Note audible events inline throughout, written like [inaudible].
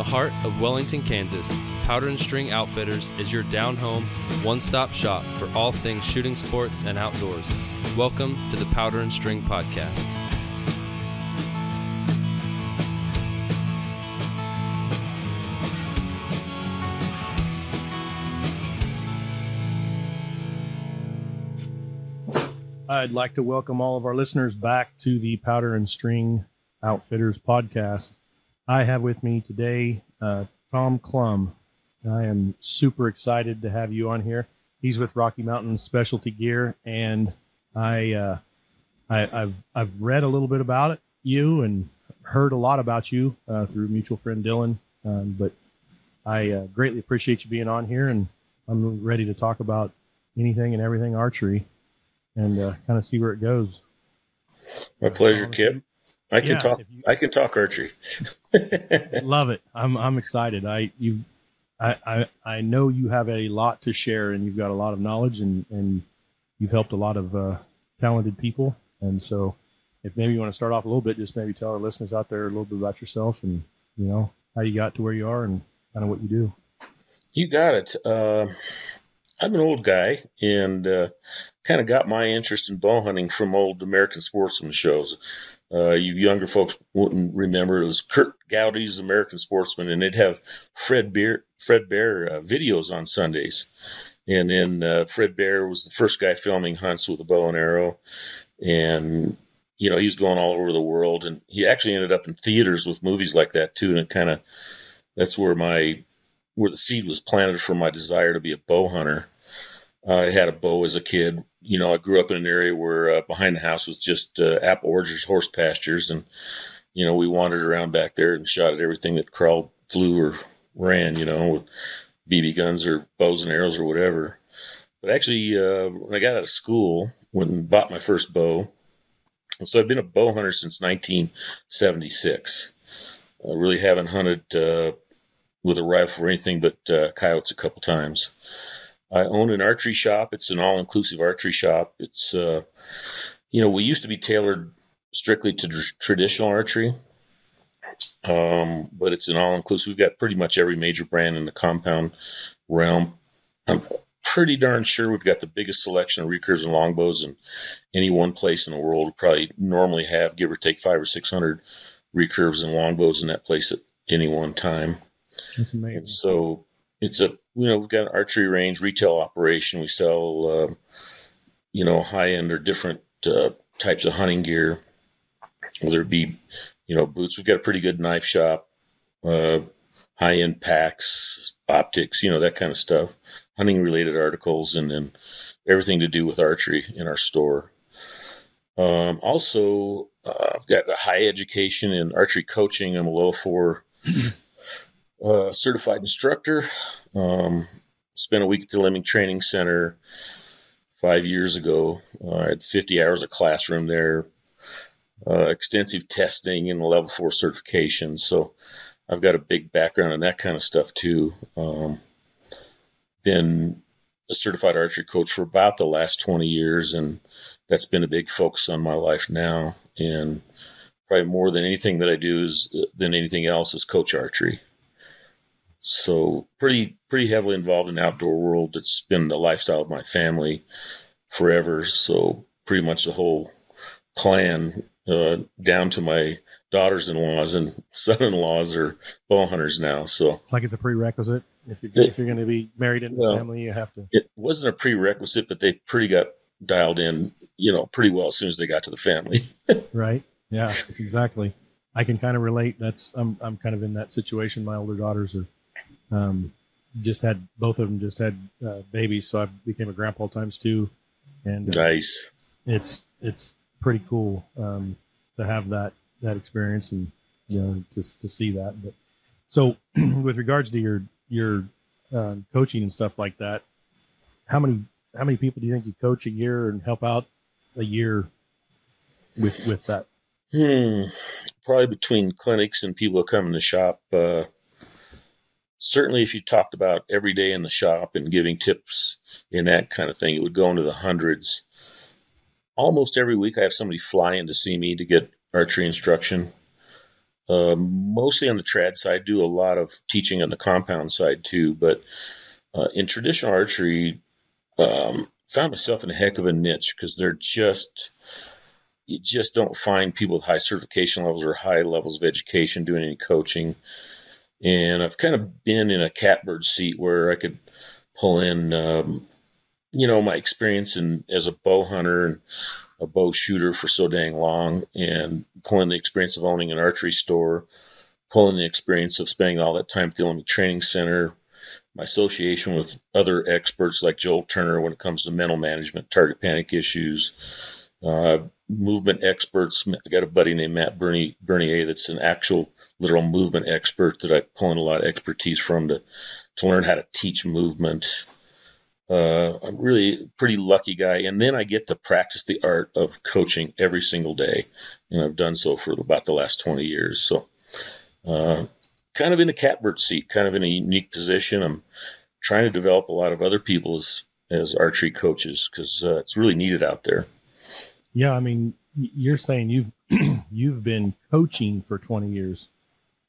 the heart of Wellington, Kansas, Powder and String Outfitters is your down home, one stop shop for all things shooting sports and outdoors. Welcome to the Powder and String Podcast. I'd like to welcome all of our listeners back to the Powder and String Outfitters podcast. I have with me today uh, Tom Clum. I am super excited to have you on here. He's with Rocky Mountain Specialty Gear, and I, uh, I have I've read a little bit about it, you, and heard a lot about you uh, through mutual friend Dylan. Um, but I uh, greatly appreciate you being on here, and I'm ready to talk about anything and everything archery and uh, kind of see where it goes. My pleasure, Kip. I can yeah, talk. You, I can talk archery. [laughs] love it. I'm I'm excited. I you, I, I I know you have a lot to share, and you've got a lot of knowledge, and and you've helped a lot of uh, talented people. And so, if maybe you want to start off a little bit, just maybe tell our listeners out there a little bit about yourself, and you know how you got to where you are, and kind of what you do. You got it. Uh, I'm an old guy, and uh, kind of got my interest in bow hunting from old American sportsman shows. Uh, you younger folks wouldn't remember it was Kurt Gowdy's American Sportsman, and they'd have Fred Bear Fred Bear uh, videos on Sundays, and then uh, Fred Bear was the first guy filming hunts with a bow and arrow, and you know he's going all over the world, and he actually ended up in theaters with movies like that too, and it kind of that's where my where the seed was planted for my desire to be a bow hunter. I had a bow as a kid, you know, I grew up in an area where uh, behind the house was just uh, apple orchards, horse pastures, and you know we wandered around back there and shot at everything that crawled, flew, or ran. You know, with BB guns or bows and arrows or whatever. But actually, uh, when I got out of school, went and bought my first bow, and so I've been a bow hunter since 1976. I really haven't hunted uh, with a rifle or anything but uh, coyotes a couple times. I own an archery shop. It's an all inclusive archery shop. It's, uh, you know, we used to be tailored strictly to tr- traditional archery, um, but it's an all inclusive. We've got pretty much every major brand in the compound realm. I'm pretty darn sure we've got the biggest selection of recurves and longbows in any one place in the world. We probably normally have, give or take, five or 600 recurves and longbows in that place at any one time. That's amazing. And so it's a you know, we've got an archery range retail operation. We sell, uh, you know, high end or different uh, types of hunting gear, whether it be, you know, boots. We've got a pretty good knife shop, uh, high end packs, optics, you know, that kind of stuff, hunting related articles, and then everything to do with archery in our store. Um, also, uh, I've got a high education in archery coaching. I'm a level four uh, certified instructor. Um, spent a week at the Olympic Training Center five years ago. Uh, I had 50 hours of classroom there, uh, extensive testing and level four certification. So I've got a big background in that kind of stuff too. Um, been a certified archery coach for about the last 20 years, and that's been a big focus on my life now. And probably more than anything that I do is than anything else is coach archery. So pretty pretty heavily involved in the outdoor world. It's been the lifestyle of my family forever. So pretty much the whole clan, uh, down to my daughters-in-laws and [laughs] son-in-laws are bow hunters now. So it's like it's a prerequisite. If you're, if you're going to be married in well, family, you have to. It wasn't a prerequisite, but they pretty got dialed in, you know, pretty well as soon as they got to the family. [laughs] right. Yeah, exactly. I can kind of relate. That's I'm I'm kind of in that situation. My older daughters are um, just had both of them just had uh, babies, so I became a grandpa times two, and uh, nice. It's it's pretty cool um, to have that that experience and you know to to see that. But so [clears throat] with regards to your your uh, coaching and stuff like that, how many how many people do you think you coach a year and help out a year with with that? Hmm. Probably between clinics and people who come in the shop. Uh, certainly if you talked about every day in the shop and giving tips and that kind of thing, it would go into the hundreds. Almost every week, I have somebody fly in to see me to get archery instruction. uh, mostly on the trad side. Do a lot of teaching on the compound side too. But uh, in traditional archery, um, found myself in a heck of a niche because they're just you just don't find people with high certification levels or high levels of education doing any coaching. And I've kind of been in a catbird seat where I could pull in, um, you know, my experience in as a bow hunter and a bow shooter for so dang long, and pulling the experience of owning an archery store, pulling the experience of spending all that time at the Olympic Training Center, my association with other experts like Joel Turner when it comes to mental management, target panic issues, uh, movement experts. I got a buddy named Matt Bernie, Bernier that's an actual literal movement expert that I pull in a lot of expertise from to, to learn how to teach movement. Uh, I'm really a pretty lucky guy. And then I get to practice the art of coaching every single day. And I've done so for about the last 20 years. So, uh, kind of in a catbird seat, kind of in a unique position. I'm trying to develop a lot of other people as, as archery coaches because uh, it's really needed out there. Yeah, I mean, you're saying you've [clears throat] you've been coaching for 20 years,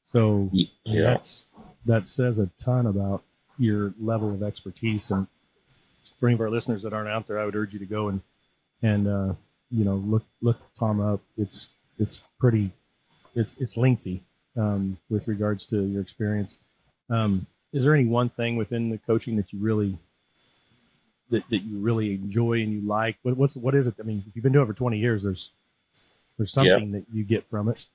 so yeah. that's that says a ton about your level of expertise. And for any of our listeners that aren't out there, I would urge you to go and and uh, you know look look Tom up. It's it's pretty it's it's lengthy um, with regards to your experience. Um, is there any one thing within the coaching that you really that, that you really enjoy and you like? What, what's what is it? I mean, if you've been doing it for twenty years, there's there's something that you get from it.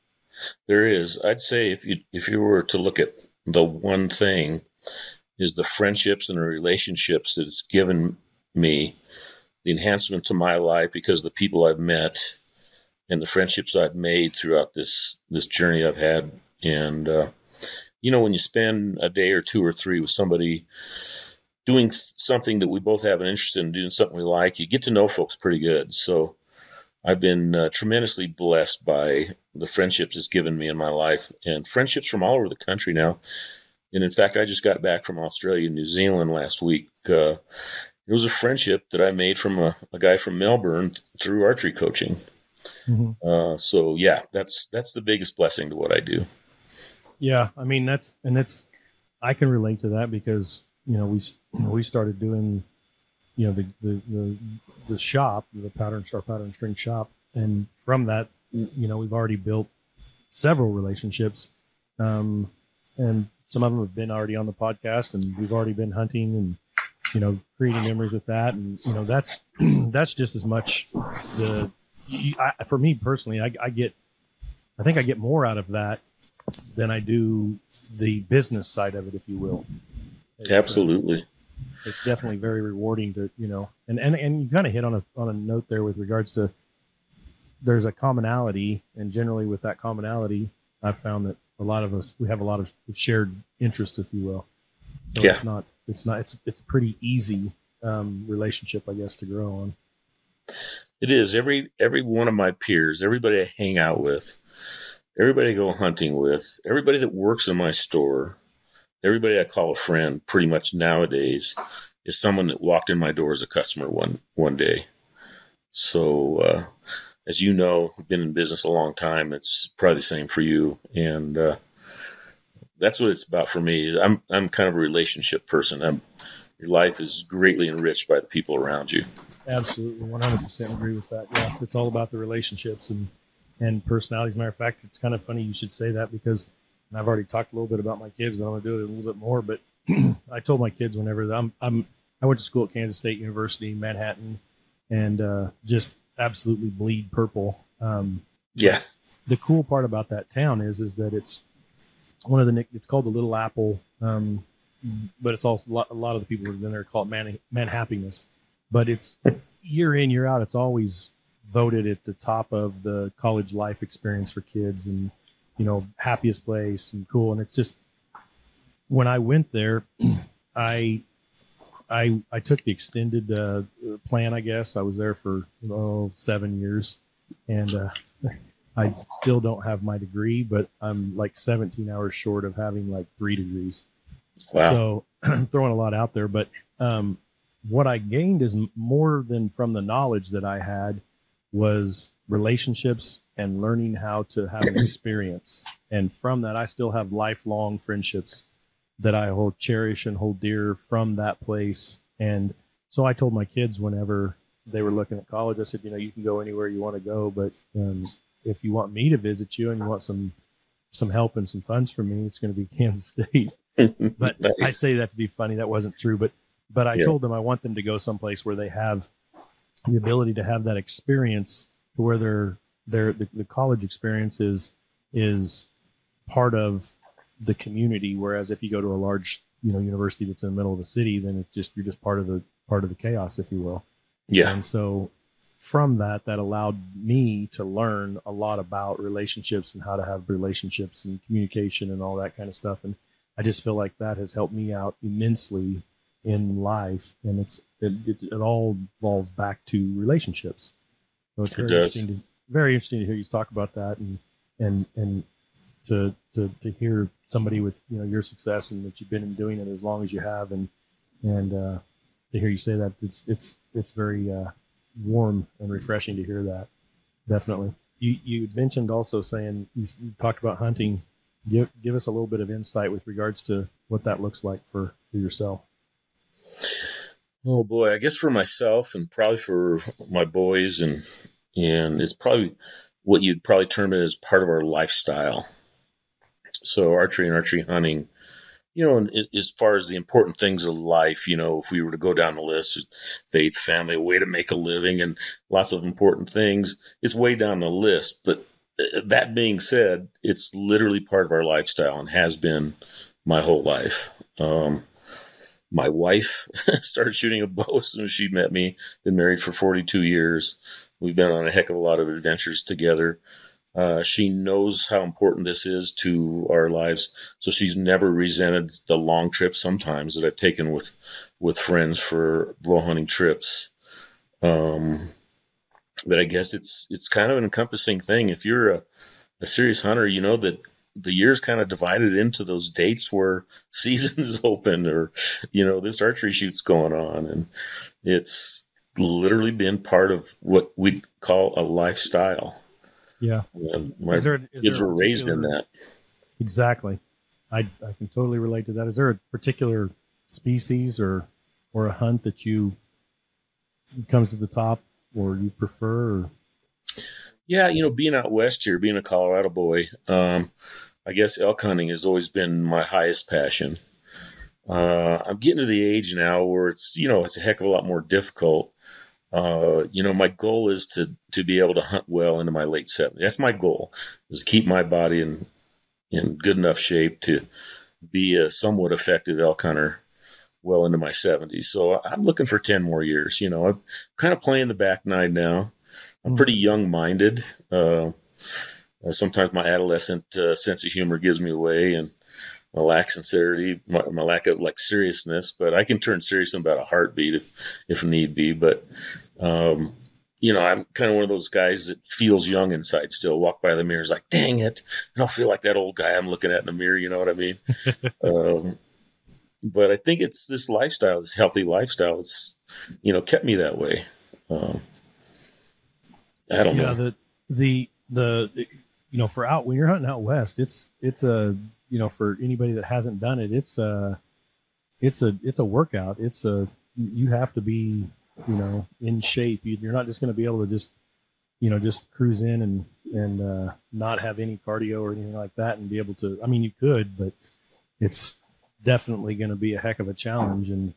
There is. I'd say if you if you were to look at the one thing is the friendships and the relationships that it's given me, the enhancement to my life because the people I've met and the friendships I've made throughout this this journey I've had. And uh, you know, when you spend a day or two or three with somebody doing something that we both have an interest in, doing something we like, you get to know folks pretty good. So I've been uh, tremendously blessed by the friendships it's given me in my life and friendships from all over the country now. And in fact, I just got back from Australia and New Zealand last week. Uh, it was a friendship that I made from a, a guy from Melbourne through archery coaching. Mm-hmm. Uh, so yeah, that's that's the biggest blessing to what I do. Yeah, I mean that's and that's I can relate to that because you know, we we started doing, you know, the the the, the shop, the Powder and String shop, and from that, you know, we've already built several relationships, um, and some of them have been already on the podcast, and we've already been hunting and you know creating memories with that, and you know that's [clears throat] that's just as much the I, for me personally, I, I get I think I get more out of that than I do the business side of it, if you will. It's, uh, Absolutely. It's definitely very rewarding to you know, and and and you kind of hit on a on a note there with regards to there's a commonality, and generally with that commonality, I've found that a lot of us we have a lot of shared interest, if you will. So yeah. it's not it's not it's it's pretty easy um, relationship, I guess, to grow on. It is every every one of my peers, everybody I hang out with, everybody I go hunting with, everybody that works in my store, everybody I call a friend pretty much nowadays is someone that walked in my door as a customer one one day. So uh, as you know, been in business a long time. It's probably the same for you, and uh, that's what it's about for me. I'm I'm kind of a relationship person. I'm, your life is greatly enriched by the people around you. Absolutely, 100% agree with that. Yeah, it's all about the relationships and and personalities. Matter of fact, it's kind of funny you should say that because and I've already talked a little bit about my kids, but I'm going to do it a little bit more. But [clears throat] I told my kids whenever I'm, I'm, I went to school at Kansas State University, Manhattan, and uh, just absolutely bleed purple. Um, yeah. The cool part about that town is, is that it's one of the it's called the Little Apple, um, but it's also a lot, a lot of the people who've been there call it Man, Man Happiness. But it's year in year out, it's always voted at the top of the college life experience for kids and you know, happiest place and cool. And it's just when I went there, [clears throat] I I I took the extended uh, plan. I guess I was there for oh seven years, and uh, [laughs] I still don't have my degree, but I'm like 17 hours short of having like three degrees. Wow! So I'm [clears throat] throwing a lot out there, but um, what I gained is more than from the knowledge that I had was relationships and learning how to have an experience. And from that, I still have lifelong friendships that I hold cherish and hold dear from that place. And so I told my kids whenever they were looking at college, I said, you know, you can go anywhere you want to go, but um, if you want me to visit you and you want some some help and some funds from me, it's going to be [laughs] Kansas State. [laughs] but nice. I say that to be funny. That wasn't true, but but I yeah. told them I want them to go someplace where they have the ability to have that experience to where they're, they're the, the college experience is is part of the community. Whereas if you go to a large you know university that's in the middle of a city, then it's just you're just part of the part of the chaos, if you will. Yeah. And so from that, that allowed me to learn a lot about relationships and how to have relationships and communication and all that kind of stuff. And I just feel like that has helped me out immensely in life. And it's, it, it, it all evolves back to relationships. So it's very it interesting to, very interesting to hear you talk about that and, and, and to, to, to hear somebody with, you know, your success and that you've been doing it as long as you have. And, and, uh, to hear you say that, it's, it's, it's very, uh, warm and refreshing to hear that. Definitely. You you mentioned also saying you, you, talked about hunting. Give give us a little bit of insight with regards to what that looks like for, for yourself. Oh boy, I guess for myself and probably for my boys and and it's probably what you'd probably term it as part of our lifestyle. So archery and archery hunting you know, and as far as the important things of life, you know, if we were to go down the list, faith, family, a way to make a living, and lots of important things, it's way down the list. But uh, that being said, it's literally part of our lifestyle and has been my whole life. Um, my wife [laughs] started shooting a bow as soon as she met me. Been married for 42 years. We've been on a heck of a lot of adventures together. Uh, she knows how important this is to our lives, so she's never resented the long trips sometimes that I've taken with with friends for bow hunting trips. Um, but I guess it's it's kind of an encompassing thing. If you're a, a serious hunter, you know that the year's kind of divided into those dates where [laughs] seasons [laughs] open or you know this archery shoot's going on, and it's literally been part of what we call a lifestyle. Yeah. my is there, is kids were raised in that. Exactly. I, I can totally relate to that. Is there a particular species or or a hunt that you comes to the top or you prefer? Or? Yeah, you know, being out west here, being a Colorado boy, um, I guess elk hunting has always been my highest passion. Uh, I'm getting to the age now where it's you know it's a heck of a lot more difficult uh, you know, my goal is to to be able to hunt well into my late 70s. That's my goal, is keep my body in in good enough shape to be a somewhat effective elk hunter well into my 70s. So I'm looking for 10 more years. You know, I'm kind of playing the back nine now. I'm pretty young minded. Uh, sometimes my adolescent uh, sense of humor gives me away, and my lack of sincerity, my, my, lack of like seriousness, but I can turn serious about a heartbeat if, if need be. But, um, you know, I'm kind of one of those guys that feels young inside still. Walk by the mirror, is like, dang it. I don't feel like that old guy I'm looking at in the mirror. You know what I mean? [laughs] um, but I think it's this lifestyle, this healthy lifestyle. It's, you know, kept me that way. Um, I don't yeah, know. The, the, the, you know, for out, when you're hunting out West, it's, it's a, you know, for anybody that hasn't done it, it's a, it's a, it's a workout. It's a, you have to be, you know, in shape. You're not just going to be able to just, you know, just cruise in and, and, uh, not have any cardio or anything like that and be able to, I mean, you could, but it's definitely going to be a heck of a challenge. And,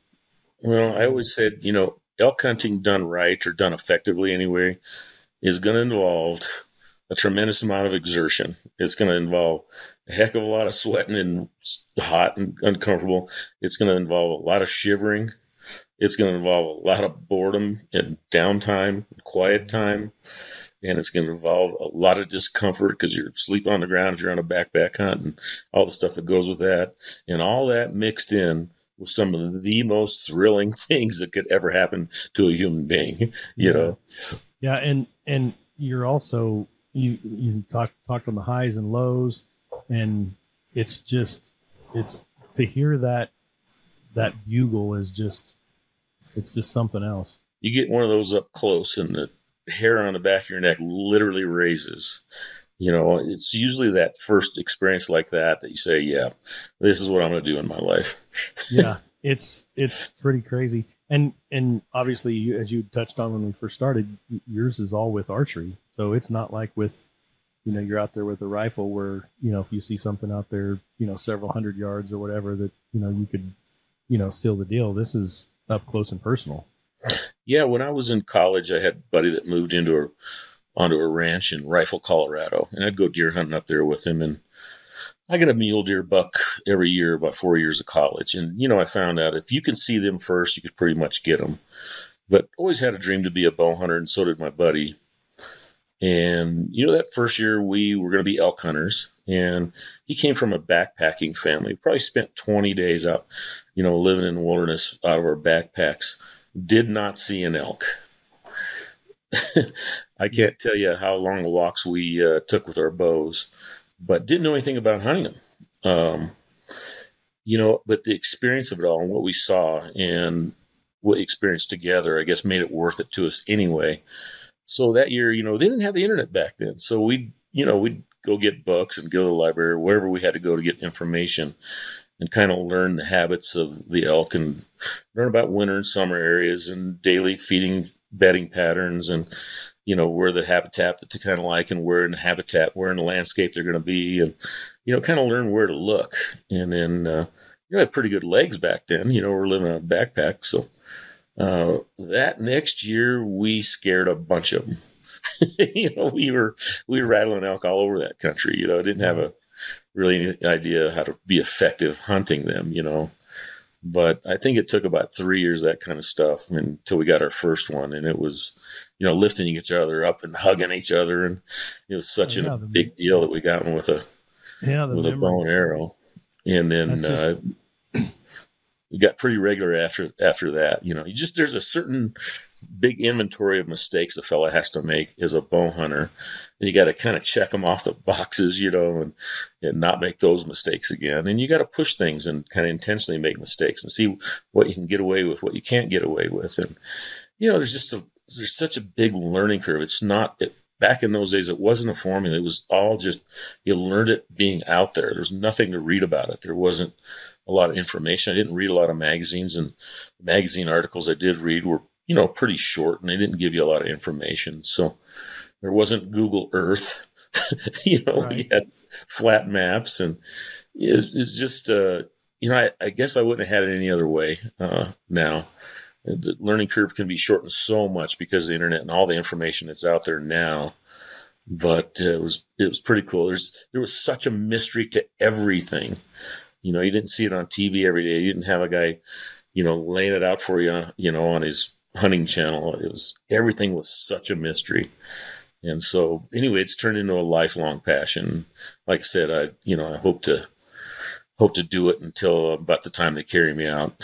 well, I always said, you know, elk hunting done right or done effectively anyway is going to involve a tremendous amount of exertion. It's going to involve a heck of a lot of sweating and hot and uncomfortable. It's going to involve a lot of shivering. It's going to involve a lot of boredom and downtime, quiet time. And it's going to involve a lot of discomfort because you're sleeping on the ground if you're on a backpack hunt and all the stuff that goes with that. And all that mixed in with some of the most thrilling [laughs] things that could ever happen to a human being, [laughs] you know? Yeah. And, and you're also, you, you talked, talked on the highs and lows and it's just it's to hear that that bugle is just it's just something else. You get one of those up close, and the hair on the back of your neck literally raises. You know, it's usually that first experience like that that you say, "Yeah, this is what I'm going to do in my life." [laughs] yeah, it's it's pretty crazy, and and obviously, as you touched on when we first started, yours is all with archery, so it's not like with, you know, you're out there with a rifle where you know if you see something out there, you know, several hundred yards or whatever that you know you could, you know, seal the deal. This is up close and personal. Yeah, when I was in college, I had a buddy that moved into a onto a ranch in Rifle, Colorado, and I'd go deer hunting up there with him. And I get a mule deer buck every year, about four years of college. And you know, I found out if you can see them first, you could pretty much get them. But always had a dream to be a bow hunter, and so did my buddy. And you know, that first year we were going to be elk hunters, and he came from a backpacking family. Probably spent 20 days out, you know, living in the wilderness out of our backpacks. Did not see an elk. [laughs] I can't tell you how long the walks we uh, took with our bows, but didn't know anything about hunting them. Um, you know, but the experience of it all and what we saw and what we experienced together, I guess, made it worth it to us anyway. So that year, you know, they didn't have the internet back then, so we, you know, we'd go get books and go to the library, wherever we had to go to get information and kind of learn the habits of the elk and learn about winter and summer areas and daily feeding bedding patterns and you know where the habitat that they kind of like and where in the habitat where in the landscape they're going to be and you know kind of learn where to look. And then uh, you know I had pretty good legs back then you know we're living on a backpack so uh, that next year we scared a bunch of them [laughs] you know we were we were rattling elk all over that country you know didn't have a really idea how to be effective hunting them you know but I think it took about three years that kind of stuff until we got our first one, and it was, you know, lifting each other up and hugging each other, and it was such oh, yeah, a the, big deal that we got one with a yeah, with memories. a bow and arrow, and then uh, we got pretty regular after after that. You know, you just there's a certain big inventory of mistakes a fella has to make as a bow hunter. And you got to kind of check them off the boxes, you know, and, and not make those mistakes again. And you got to push things and kind of intentionally make mistakes and see what you can get away with, what you can't get away with. And, you know, there's just a, there's such a big learning curve. It's not, it, back in those days, it wasn't a formula. It was all just, you learned it being out there. There's nothing to read about it. There wasn't a lot of information. I didn't read a lot of magazines and magazine articles I did read were you know, pretty short and they didn't give you a lot of information. So there wasn't Google Earth. [laughs] you know, right. we had flat maps and it's just, uh, you know, I, I, guess I wouldn't have had it any other way uh, now. The learning curve can be shortened so much because of the internet and all the information that's out there now. But uh, it was it was pretty cool. There's there was such a mystery to everything. You know, you didn't see it on TV every day. You didn't have a guy, you know, laying it out for you, you know, on his hunting channel. It was everything was such a mystery. And so anyway, it's turned into a lifelong passion. Like I said, I you know, I hope to hope to do it until about the time they carry me out.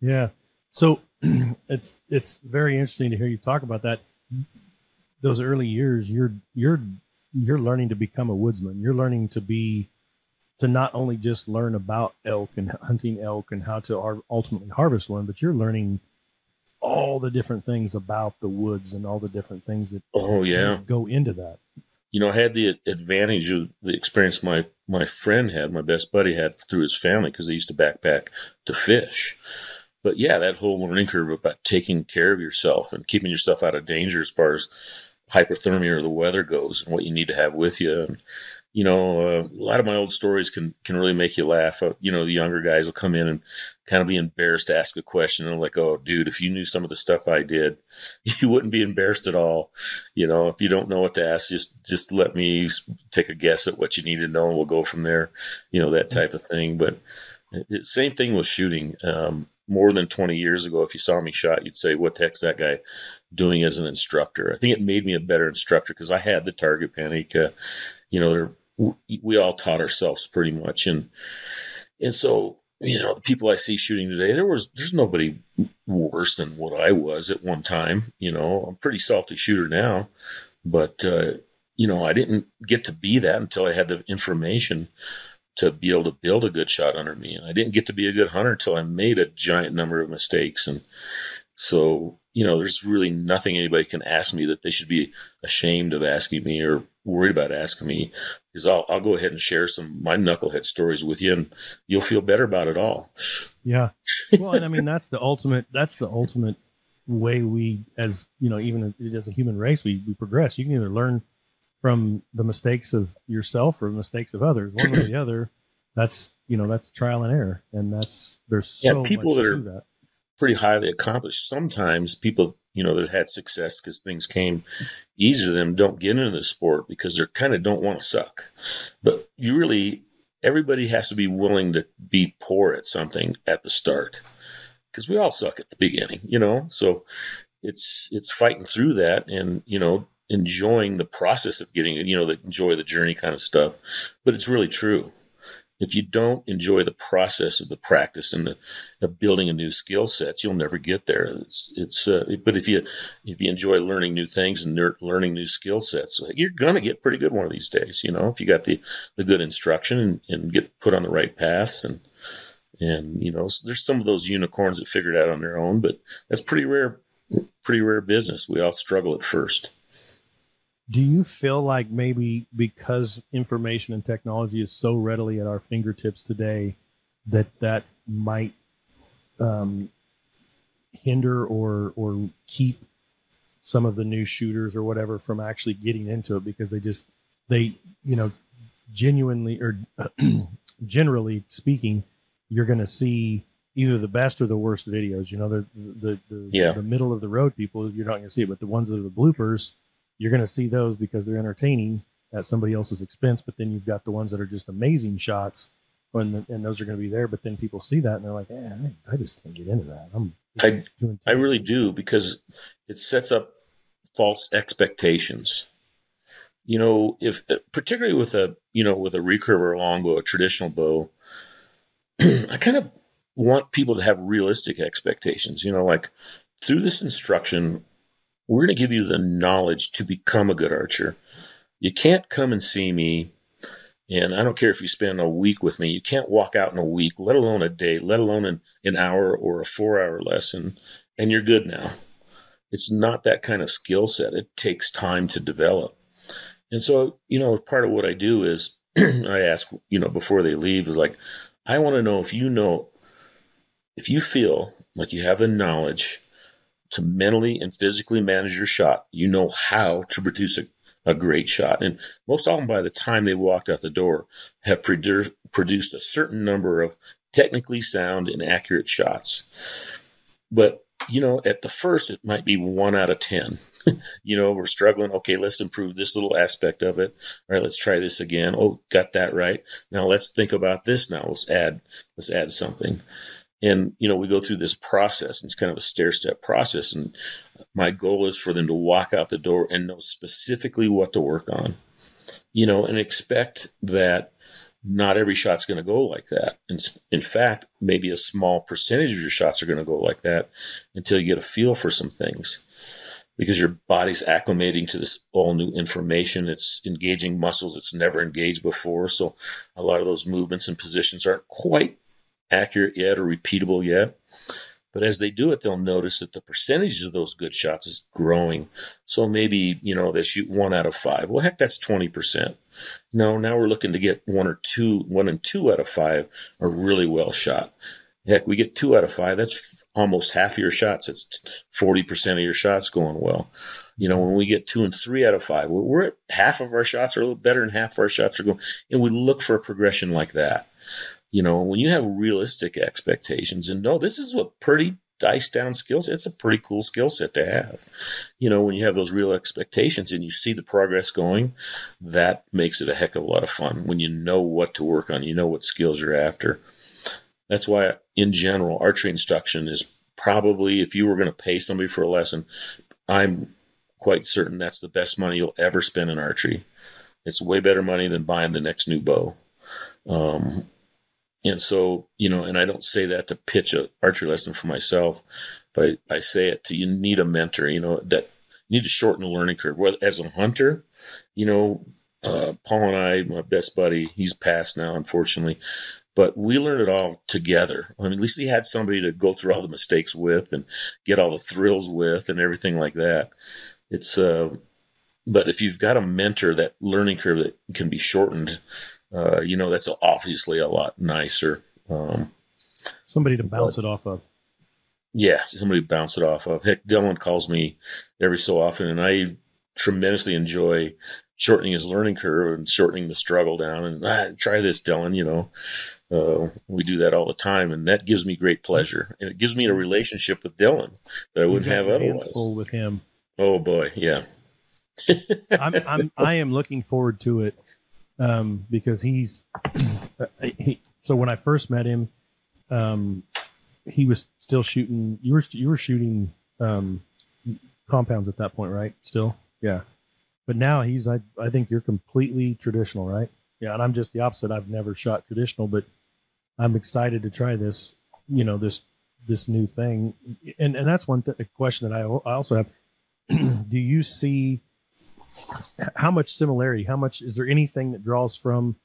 Yeah. So [clears throat] it's it's very interesting to hear you talk about that. Those early years, you're you're you're learning to become a woodsman. You're learning to be to not only just learn about elk and hunting elk and how to ultimately harvest one, but you're learning all the different things about the woods and all the different things that oh yeah. go into that. You know I had the advantage of the experience my my friend had my best buddy had through his family because they used to backpack to fish. But yeah that whole learning curve about taking care of yourself and keeping yourself out of danger as far as hypothermia or the weather goes and what you need to have with you and you know, uh, a lot of my old stories can can really make you laugh. Uh, you know, the younger guys will come in and kind of be embarrassed to ask a question, and like, "Oh, dude, if you knew some of the stuff I did, [laughs] you wouldn't be embarrassed at all." You know, if you don't know what to ask, just just let me take a guess at what you need to know, and we'll go from there. You know, that type of thing. But it, same thing with shooting. Um, more than 20 years ago, if you saw me shot, you'd say, What the heck's that guy doing as an instructor? I think it made me a better instructor because I had the target panic. Uh, you know, we all taught ourselves pretty much. And, and so, you know, the people I see shooting today, there was, there's nobody worse than what I was at one time. You know, I'm pretty salty shooter now, but, uh, you know, I didn't get to be that until I had the information to be able to build a good shot under me. And I didn't get to be a good hunter until I made a giant number of mistakes. And so, you know, there's really nothing anybody can ask me that they should be ashamed of asking me or worried about asking me because I'll, I'll go ahead and share some my knucklehead stories with you and you'll feel better about it all. Yeah. Well, and I mean, [laughs] that's the ultimate, that's the ultimate way we, as you know, even as a human race, we, we progress. You can either learn from the mistakes of yourself or mistakes of others, one or the [clears throat] other. That's, you know, that's trial and error. And that's, there's so yeah, people that are that. pretty highly accomplished. Sometimes people, you know, that had success because things came easy to them don't get into the sport because they kind of don't want to suck. But you really, everybody has to be willing to be poor at something at the start because we all suck at the beginning, you know. So it's it's fighting through that and you know enjoying the process of getting you know, the enjoy the journey kind of stuff. But it's really true if you don't enjoy the process of the practice and the of building a new skill set, you'll never get there. It's it's uh, but if you if you enjoy learning new things and learning new skill sets, you're gonna get pretty good one of these days. You know, if you got the the good instruction and, and get put on the right paths and and you know, there's some of those unicorns that figured out on their own, but that's pretty rare, pretty rare business. We all struggle at first. Do you feel like maybe because information and technology is so readily at our fingertips today, that that might um, hinder or or keep some of the new shooters or whatever from actually getting into it because they just they you know genuinely or [clears throat] generally speaking, you're going to see either the best or the worst videos. You know, the the the, Yeah. the middle of the road people, you're not going to see it, but the ones that are the bloopers, you're going to see those because they're entertaining at somebody else's expense. But then you've got the ones that are just amazing shots, and and those are going to be there. But then people see that and they're like, eh, I, I just can't get into that. I'm I- I really do because it sets up false expectations. You know, if particularly with a you know with a recurve or a longbow, a traditional bow, [clears throat] I kind of want people to have realistic expectations. You know, like through this instruction, we're going to give you the knowledge to become a good archer. You can't come and see me, and I don't care if you spend a week with me. You can't walk out in a week, let alone a day, let alone an, an hour or a four-hour lesson, and you're good now. It's not that kind of skill set. It takes time to develop. And so, you know, part of what I do is [clears throat] I ask, you know, before they leave is like, I want to know if you know, if you feel like you have the knowledge to mentally and physically manage your shot, you know how to produce a, a great shot. And most often by the time they walked out the door, have produ- produced a certain number of technically sound and accurate shots. But you know, at the first, it might be one out of 10. [laughs] you know, we're struggling. Okay, let's improve this little aspect of it. All right, let's try this again. Oh, got that right. Now let's think about this now. Let's add, let's add something. And, you know, we go through this process and it's kind of a stair step process. And my goal is for them to walk out the door and know specifically what to work on, you know, and expect that not every shot's going to go like that. In, in fact, maybe a small percentage of your shots are going to go like that until you get a feel for some things because your body's acclimating to this all new information. It's engaging muscles it's never engaged before. So a lot of those movements and positions aren't quite accurate yet or repeatable yet. But as they do it, they'll notice that the percentage of those good shots is growing. So maybe, you know, they shoot one out of five. Well, heck, that's 20%. No, now we're looking to get one or two, one and two out of five are really well shot. Heck, we get two out of five. That's almost half of your shots. It's 40% of your shots going well. You know, when we get two and three out of five, we're at half of our shots are a little better than half of our shots are going. And we look for a progression like that. You know, when you have realistic expectations and no, this is a pretty dice down skills. It's a pretty cool skill set to have. You know, when you have those real expectations and you see the progress going, that makes it a heck of a lot of fun when you know what to work on, you know what skills you're after. That's why, in general, archery instruction is probably, if you were going to pay somebody for a lesson, I'm quite certain that's the best money you'll ever spend in archery. It's way better money than buying the next new bow. Um, and so, you know, and I don't say that to pitch a archery lesson for myself, but I, say it to you need a mentor, you know, that you need to shorten the learning curve. Well, as a hunter, you know, uh, Paul and I, my best buddy, he's passed now, unfortunately, but we learned it all together. I mean, at least he had somebody to go through all the mistakes with and get all the thrills with and everything like that. It's, uh, but if you've got a mentor, that learning curve that can be shortened, uh, you know, that's obviously a lot nicer. Um, somebody to bounce but, it off of. Yeah, somebody to bounce it off of. Heck, Dylan calls me every so often, and I tremendously enjoy shortening his learning curve and shortening the struggle down. And ah, try this, Dylan. You know, uh, we do that all the time, and that gives me great pleasure, and it gives me a relationship with Dylan that I wouldn't have otherwise. Full with him. Oh boy, yeah. I'm, I'm I am looking forward to it um, because he's uh, he, so when I first met him, um, he was still shooting. You were you were shooting um, compounds at that point, right? Still, yeah. But now he's I I think you're completely traditional, right? Yeah, and I'm just the opposite. I've never shot traditional, but I'm excited to try this. You know this this new thing, and and that's one th- question that I I also have. [clears throat] Do you see how much similarity? How much is there anything that draws from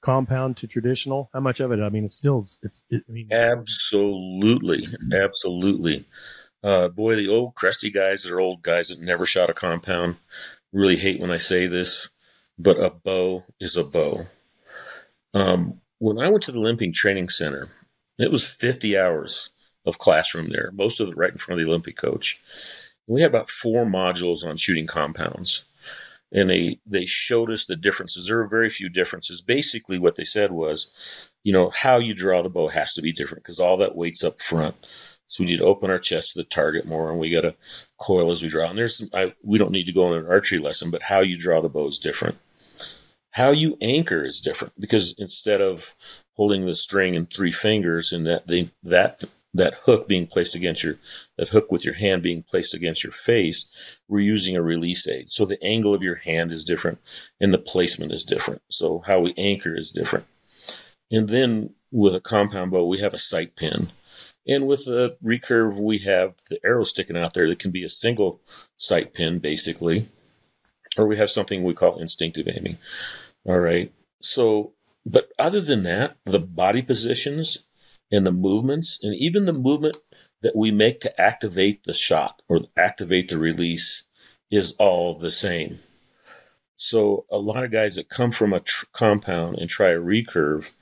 compound to traditional? How much of it? I mean, it's still it's. It, I mean, absolutely, absolutely. Uh, boy, the old crusty guys that are old guys that never shot a compound really hate when I say this, but a bow is a bow. Um, when I went to the Olympic Training Center, it was 50 hours of classroom there, most of it right in front of the Olympic coach. We had about four modules on shooting compounds and they they showed us the differences. There are very few differences. Basically, what they said was, you know, how you draw the bow has to be different because all that weight's up front. So we need to open our chest to the target more, and we got to coil as we draw. And there's some, I, we don't need to go in an archery lesson, but how you draw the bow is different. How you anchor is different because instead of holding the string in three fingers and that they that that hook being placed against your that hook with your hand being placed against your face we're using a release aid. So the angle of your hand is different and the placement is different. So how we anchor is different. And then with a compound bow we have a sight pin. And with a recurve we have the arrow sticking out there that can be a single sight pin basically. Or we have something we call instinctive aiming. All right. So but other than that the body positions and the movements and even the movement that we make to activate the shot or activate the release is all the same. So a lot of guys that come from a tr- compound and try a recurve,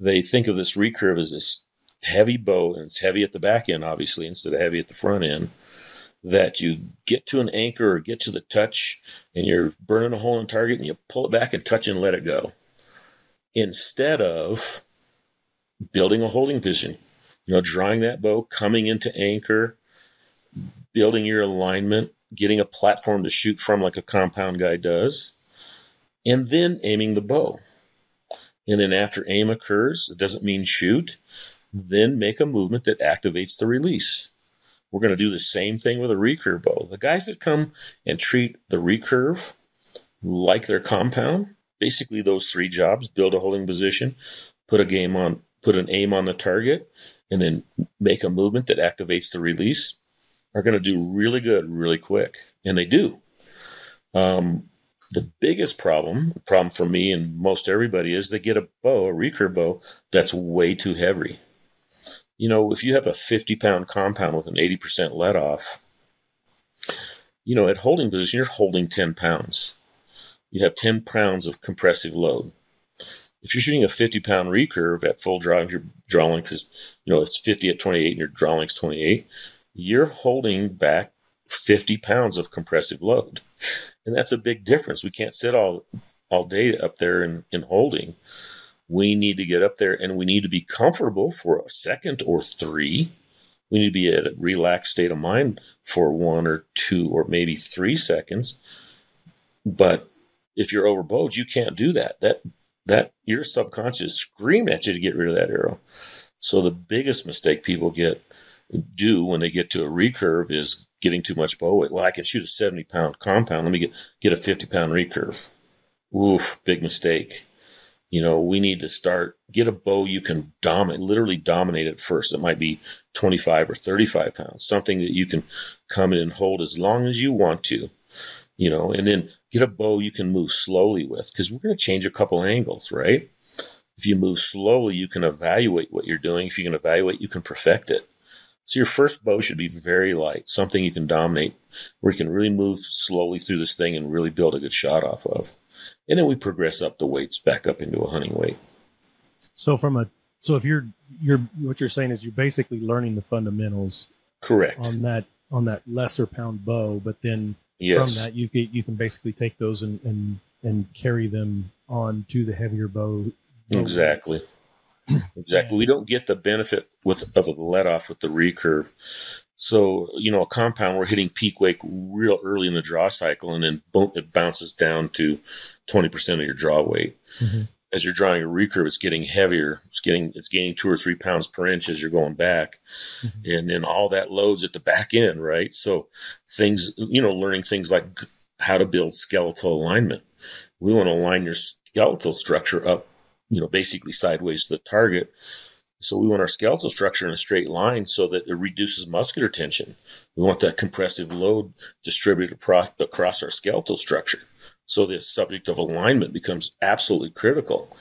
they think of this recurve as this heavy bow and it's heavy at the back end, obviously, instead of heavy at the front end. That you get to an anchor or get to the touch and you're burning a hole in target and you pull it back and touch and let it go. Instead of building a holding position, you know, drawing that bow, coming into anchor, building your alignment, getting a platform to shoot from like a compound guy does, and then aiming the bow. And then after aim occurs, it doesn't mean shoot, then make a movement that activates the release. We're going to do the same thing with a recurve bow. The guys that come and treat the recurve like their compound, basically those three jobs build a holding position, put a game on put an aim on the target, and then make a movement that activates the release are going to do really good really quick. And they do. Um, the biggest problem, problem for me and most everybody, is they get a bow, a recurve bow, that's way too heavy. You know, if you have a 50 pound compound with an 80% let off, you know, at holding position, you're holding 10 pounds. You have 10 pounds of compressive load if you're shooting a 50 pound recurve at full draw, your draw length is, you know, it's 50 at 28 and your draw length 28, you're holding back 50 pounds of compressive load. And that's a big difference. We can't sit all, all day up there in, in holding. We need to get up there and we need to be comfortable for a second or three. We need to be at a relaxed state of mind for one or two or maybe three seconds. But if you're overbowed, you can't do that. That that your subconscious scream at you to get rid of that arrow. So the biggest mistake people get do when they get to a recurve is getting too much bow weight. Well, I can shoot a 70 pound compound. Let me get, get a 50 pound recurve. Oof, big mistake. You know, we need to start, get a bow you can dominate, literally dominate at first. It might be 25 or 35 pounds, something that you can come in and hold as long as you want to you know, and then get a bow you can move slowly with because we're going to change a couple angles, right? If you move slowly, you can evaluate what you're doing. If you can evaluate, you can perfect it. So your first bow should be very light, something you can dominate, where you can really move slowly through this thing and really build a good shot off of. And then we progress up the weights back up into a hunting weight. So from a so if you're you're what you're saying is you're basically learning the fundamentals Correct. on that on that lesser pound bow, but then yes. from that you can you can basically take those and and, and carry them on to the heavier bow. bow Exactly. [clears throat] Exactly. We don't get the benefit with of a let off with the recurve. So, you know, a compound, we're hitting peak weight real early in the draw cycle, and then boom, it bounces down to 20% of your draw weight. Mhm. As you're drawing a recurve, it's getting heavier. It's getting, it's gaining two or three pounds per inch as you're going back. Mm-hmm. And then all that loads at the back end, right? So things, you know, learning things like how to build skeletal alignment. We want to align your skeletal structure up you know, basically sideways to the target. So we want our skeletal structure in a straight line so that it reduces muscular tension. We want that compressive load distributed across, across our skeletal structure. So the subject of alignment becomes absolutely critical.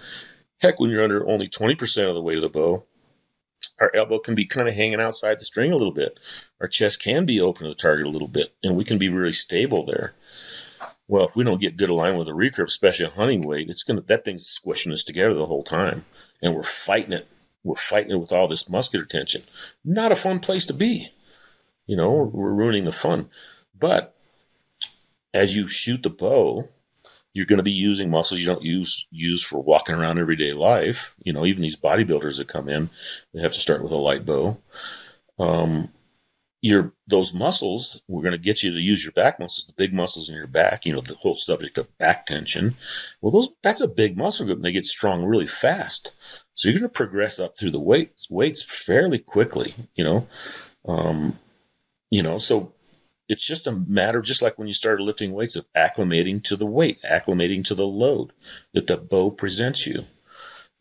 Heck, when you're under only 20% of the weight of the bow, our elbow can be kind of hanging outside the string a little bit. Our chest can be open to the target a little bit, and we can be really stable there. Well, if we don't get good alignment with a recurve, especially a hunting weight, it's gonna that thing's squishing us together the whole time, and we're fighting it. We're fighting it with all this muscular tension. Not a fun place to be. You know, we're, we're ruining the fun. But as you shoot the bow, you're going to be using muscles you don't use use for walking around everyday life. You know, even these bodybuilders that come in, they have to start with a light bow. Um, your those muscles we're going to get you to use your back muscles the big muscles in your back you know the whole subject of back tension well those that's a big muscle group and they get strong really fast so you're going to progress up through the weights weights fairly quickly you know um, you know so it's just a matter just like when you started lifting weights of acclimating to the weight acclimating to the load that the bow presents you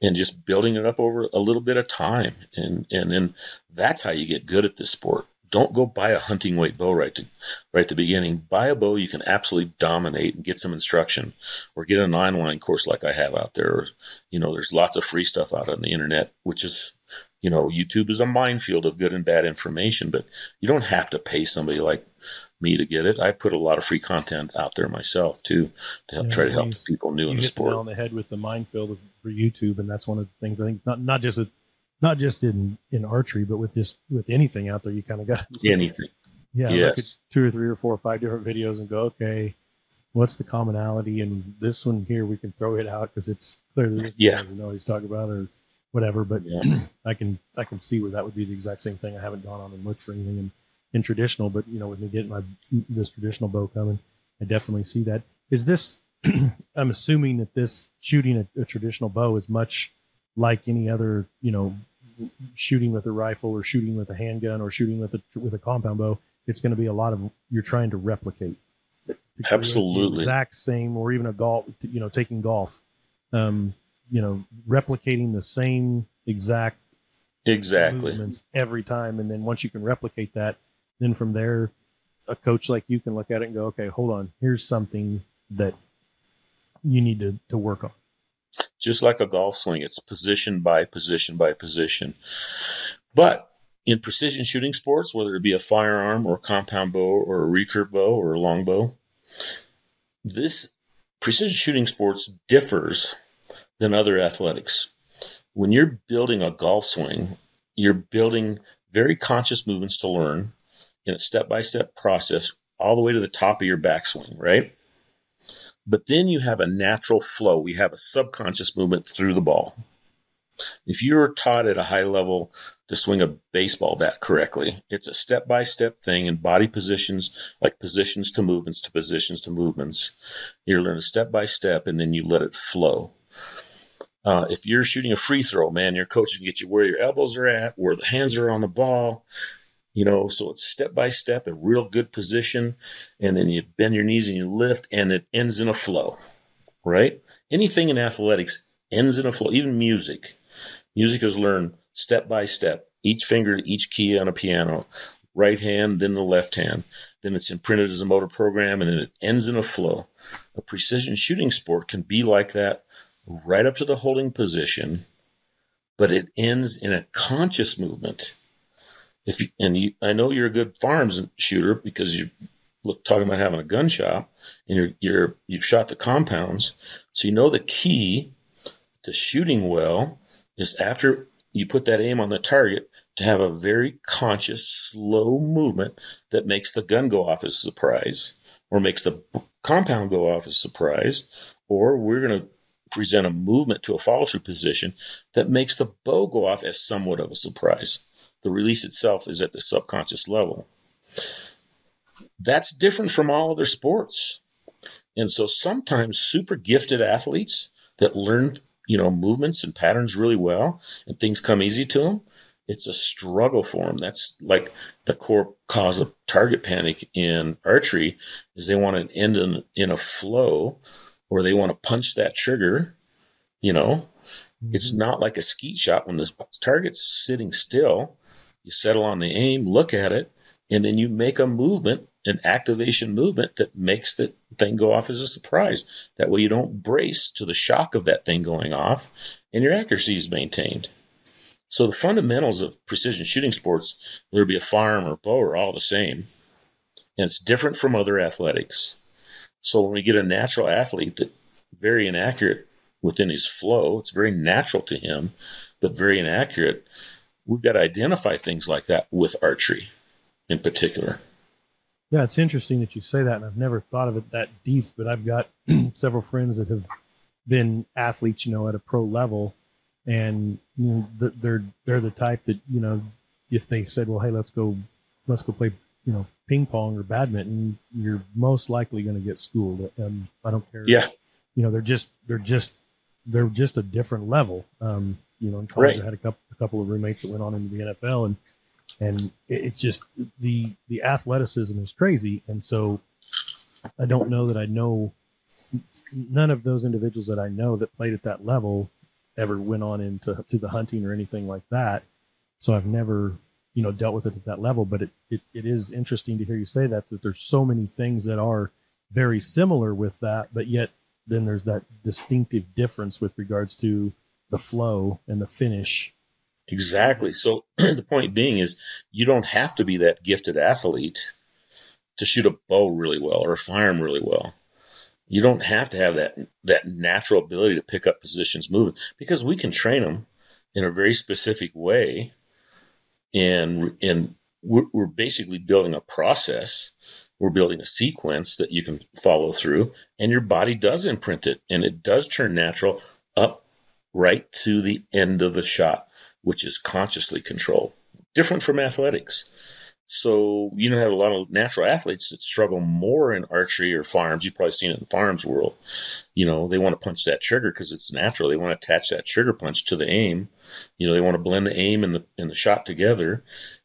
and just building it up over a little bit of time and and then that's how you get good at this sport don't go buy a hunting weight bow right to right at the beginning. Buy a bow you can absolutely dominate and get some instruction, or get an online course like I have out there. Or, you know, there's lots of free stuff out on the internet, which is, you know, YouTube is a minefield of good and bad information. But you don't have to pay somebody like me to get it. I put a lot of free content out there myself too to help Yeah, try to help people new in the hit the sport. on the head with the minefield of, for YouTube, and that's one of the things I think not not just with not just in in archery, but with this with anything out there, you kind of got [laughs] Anything. Yeah, look at Yes. two or three or four or five different videos and go, okay, what's the commonality? And this one here, we can throw it out because it's clearly this Yeah. guy know what he's talking about or whatever. But Yeah. [clears throat] I can I can see where that would be the exact same thing. I haven't gone on and looked for anything in, in traditional, but you know, with me getting my this traditional bow coming, I definitely see that. Is this? [clears throat] I'm assuming that this shooting a, a traditional bow is much like any other, you know, shooting with a rifle or shooting with a handgun or shooting with a with a compound bow. It's going to be a lot of you're trying to replicate. to Absolutely. exact same, or even a golf, you know, taking golf, um, you know, replicating the same exact Exactly. movements every time. And then once you can replicate that, then from there, a coach like you can look at it and go, okay, hold on, here's something that you need to, to work on. just like a golf swing, it's position by position by position. But in precision shooting sports, whether it be a firearm or a compound bow or a recurve bow or a longbow, this precision shooting sports differs than other athletics. When you're building a golf swing, you're building very conscious movements to learn in a step by step process all the way to the top of your backswing, right? But then you have a natural flow. We have a subconscious movement through the ball. If you're taught at a high level to swing a baseball bat correctly, it's a step by step thing in body positions, like positions to movements to positions to movements. You learn a step by step and then you let it flow. Uh, if you're shooting a free throw, man, your coach can get you where your elbows are at, where the hands are on the ball. You know, so it's step by step, a real good position, and then you bend your knees and you lift, and it ends in a flow, right? Anything in athletics ends in a flow, even music. Music is learned step by step, each finger to each key on a piano, right hand, then the left hand. Then it's imprinted as a motor program, and then it ends in a flow. A precision shooting sport can be like that right up to the holding position but it ends in a conscious movement. If you, and you, I know you're a good farms shooter because you look talking about having a gun shop and you're you're you've shot the compounds, so you know the key to shooting well is after you put that aim on the target to have a very conscious, slow movement that makes the gun go off as a surprise or makes the compound go off as a surprise, or we're going to present a movement to a follow through position that makes the bow go off as somewhat of a surprise. The release itself is at the subconscious level. That's different from all other sports. And so sometimes super gifted athletes that learn, you know, movements and patterns really well and things come easy to them, it's a struggle for them. That's like the core cause of target panic in archery is they want to end in, in a flow or they want to punch that trigger, you know, mm-hmm. it's not like a skeet shot when the target's sitting still. You settle on the aim, look at it, and then you make a movement, an activation movement that makes the thing go off as a surprise. That way you don't brace to the shock of that thing going off and your accuracy is maintained. So the fundamentals of precision shooting sports, whether it be a firearm or bow, are all the same. And it's different from other athletics. So when we get a natural athlete that very inaccurate within his flow, it's very natural to him, but very inaccurate. We've got to identify things like that with archery in particular. Yeah, it's interesting that you say that, and I've never thought of it that deep. But I've got [clears throat] several friends that have been athletes, you know, at a pro level, and you know, they're they're the type that you know, if they said, "Well, hey, let's go, let's go play you know ping pong or badminton, you're most likely going to get schooled. And I don't care. Yeah. You know, they're just they're just they're just a different level. Um, you know, in college right. I had a couple a couple of roommates that went on into the NFL and and it's just the the athleticism is crazy. And so I don't know that I know none of those individuals that I know that played at that level ever went on into to the hunting or anything like that. So I've never you know dealt with it at that level but it, it, it is interesting to hear you say that that there's so many things that are very similar with that but yet then there's that distinctive difference with regards to the flow and the finish. Exactly. So [clears throat] the point being is you don't have to be that gifted athlete to shoot a bow really well or firearm really well. You don't have to have that that natural ability to pick up positions moving because we can train them in a very specific way and and we're, we're basically building a process. We're building a sequence that you can follow through and your body does imprint it and it does turn natural up right to the end of the shot which is consciously controlled. Different from athletics so you know have a lot of natural athletes that struggle more in archery or farms. You've probably seen it in the farms world. You know, they want to punch that trigger because it's natural. They want to attach that trigger punch to the aim. You know, they want to blend the aim and the and the shot together.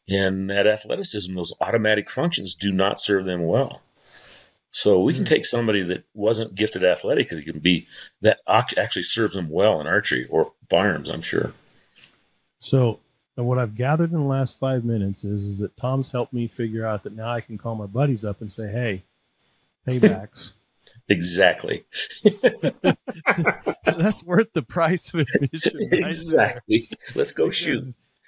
And that athleticism, those automatic functions do not serve them well. So we can hmm. take somebody that wasn't gifted athletic, that can be that actually serves them well in archery or firearms, I'm sure. So and what I've gathered in the last five minutes is, is that Tom's helped me figure out that now I can call my buddies up and say, hey, paybacks. [laughs] exactly. [laughs] That's worth the price of admission. Right exactly. There. Let's go because, shoot.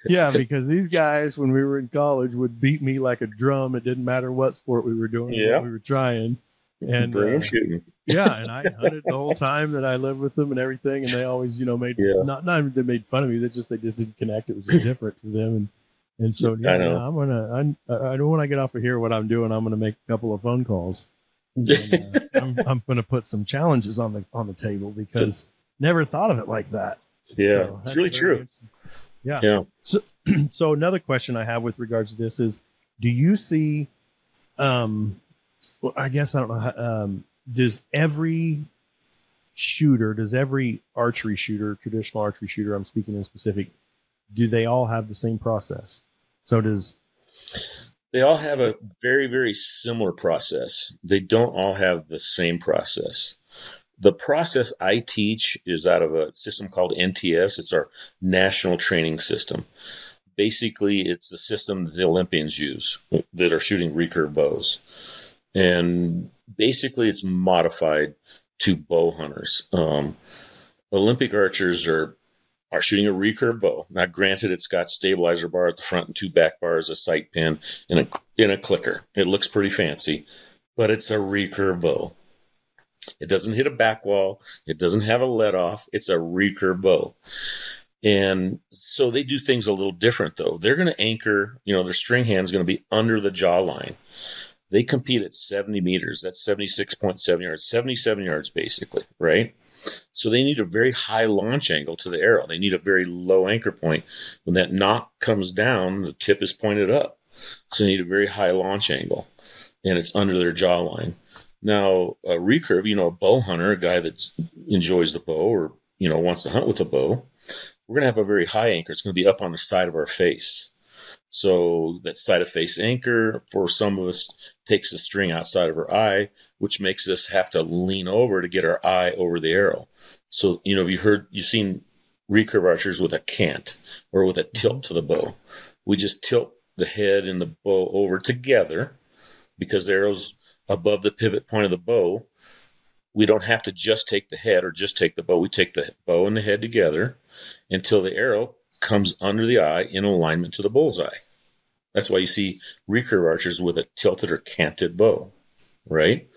yeah, because these guys, when we were in college, would beat me like a drum. It didn't matter what sport we were doing, yeah. we were trying. And uh, shooting yeah, [laughs] and I hunted the whole time that I lived with them and everything, and they always, you know, made yeah. not not they made fun of me. They just they just didn't connect. It was just different for them, and and so yeah, I'm gonna I'm, I don't want to get off of here. What I'm doing, I'm gonna make a couple of phone calls. And, uh, [laughs] I'm, I'm gonna put some challenges on the on the table because never thought of it like that. Yeah, so it's really true. Yeah. Yeah. So [clears throat] so another question I have with regards to this is, do you see, um, well, I guess I don't know. How, um, does every shooter, does every archery shooter, traditional archery shooter, I'm speaking in specific, do they all have the same process? So does they all have a very very similar process. They don't all have the same process. The process I teach is out of a system called NTS. It's our national training system. Basically, it's the system that the Olympians use that are shooting recurve bows. And basically it's modified to bow hunters. Um, Olympic archers are are shooting a recurve bow. Now, granted, it's got stabilizer bar at the front and two back bars, a sight pin, and a in a clicker. It looks pretty fancy, but it's a recurve bow. It doesn't hit a back wall. It doesn't have a let off. It's a recurve bow. And so they do things a little different though. They're going to anchor, you know, their string hand is going to be under the jaw line. They compete at 70 meters. That's 76.7 yards, 77 yards basically, right? So they need a very high launch angle to the arrow. They need a very low anchor point. When that nock comes down, the tip is pointed up. So they need a very high launch angle and it's under their jawline. Now, a recurve, you know, a bow hunter, a guy that enjoys the bow or, you know, wants to hunt with a bow, we're going to have a very high anchor. It's going to be up on the side of our face. So that side of face anchor for some of us takes the string outside of her eye, which makes us have to lean over to get our eye over the arrow. So, you know, if you heard, you've seen recurve archers with a cant or with a mm-hmm. tilt to the bow. We just tilt the head and the bow over together because the arrow's above the pivot point of the bow. We don't have to just take the head or just take the bow. We take the bow and the head together until the arrow comes under the eye in alignment to the bullseye. That's why you see recurve archers with a tilted or canted bow, right?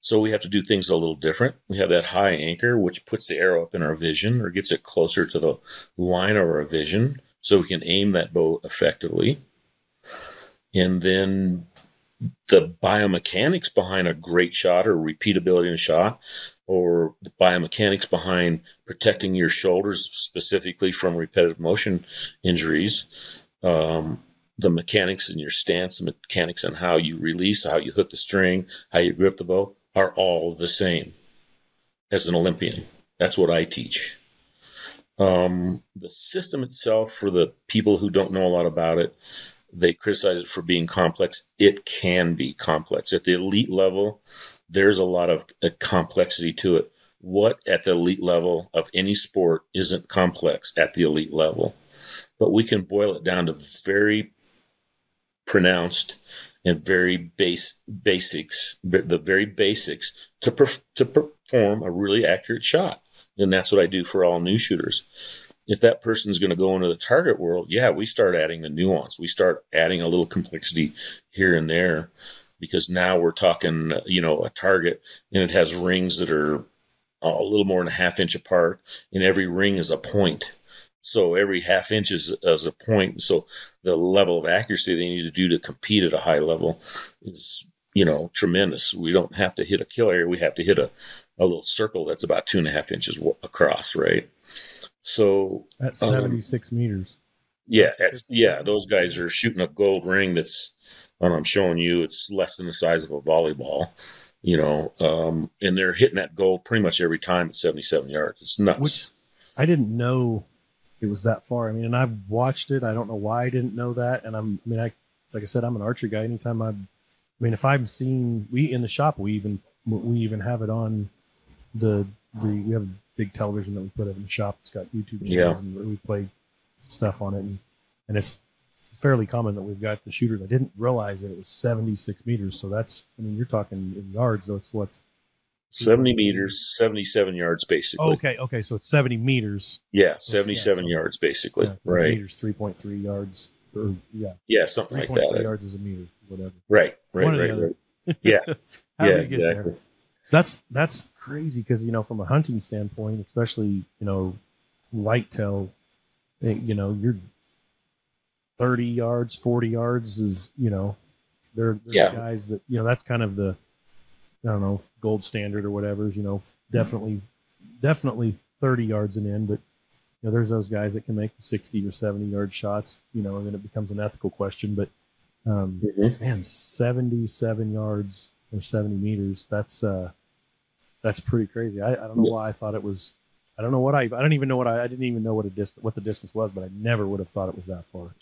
So we have to do things a little different. We have that high anchor, which puts the arrow up in our vision or gets it closer to the line of our vision so we can aim that bow effectively. And then the biomechanics behind a great shot or repeatability in a shot or the biomechanics behind protecting your shoulders specifically from repetitive motion injuries um, the mechanics in your stance, the mechanics on how you release, how you hook the string, how you grip the bow are all the same as an Olympian. That's what I teach. Um, the system itself, for the people who don't know a lot about it, they criticize it for being complex. It can be complex. At the elite level, there's a lot of uh, complexity to it. What at the elite level of any sport isn't complex at the elite level? But we can boil it down to very pronounced and very base basics, the very basics to perf- to perform a really accurate shot. And that's what I do for all new shooters. If that person's going to go into the target world, yeah, we start adding the nuance. We start adding a little complexity here and there because now we're talking, you know, a target and it has rings that are a little more than a half inch apart, and every ring is a point. So every half inch is, is a point. So the level of accuracy they need to do to compete at a high level is, you know, tremendous. We don't have to hit a kill area. We have to hit a, a little circle that's about two and a half inches across, right? So at 76 um, meters. Yeah. yeah. Those guys are shooting a gold ring that's, and I'm showing you, it's less than the size of a volleyball you know, um, and they're hitting that goal pretty much every time at 77 yards. It's nuts. Which I didn't know it was that far. I mean, and I've watched it. I don't know why I didn't know that. And I'm, I mean, I, like I said, I'm an archer guy. Anytime I, I mean, if I'm seeing, we in the shop, we even, we even have it on the, the, we have a big television that we put up in the shop. It's got YouTube channels yeah. and we play stuff on it. And, and it's fairly common that we've got the shooters. I didn't realize that it was 76 meters. So that's, I mean, you're talking in yards, though. It's what's 70 meters, 77 yards basically. Okay, okay, so it's 70 meters. Yeah, 77 yeah, so, yards basically. Yeah, right. Meters 3.3 yards or yeah. Yeah, something like that. yards is a meter, whatever. Right, right, right, right. Yeah. [laughs] yeah, exactly. There? That's that's crazy because you know from a hunting standpoint, especially you know whitetail, eh, you know you're 30 yards, 40 yards is you know they're, they're yeah. guys that you know that's kind of the I don't know, gold standard or whatever is, you know, definitely, definitely 30 yards and in, but you know, there's those guys that can make 60 or 70 yard shots, you know, and then it becomes an ethical question, but, um, mm-hmm. man, 77 yards or 70 meters. That's, uh, that's pretty crazy. I, I don't know why I thought it was, I don't know what I, I don't even know what I, I didn't even know what a distance, what the distance was, but I never would have thought it was that far.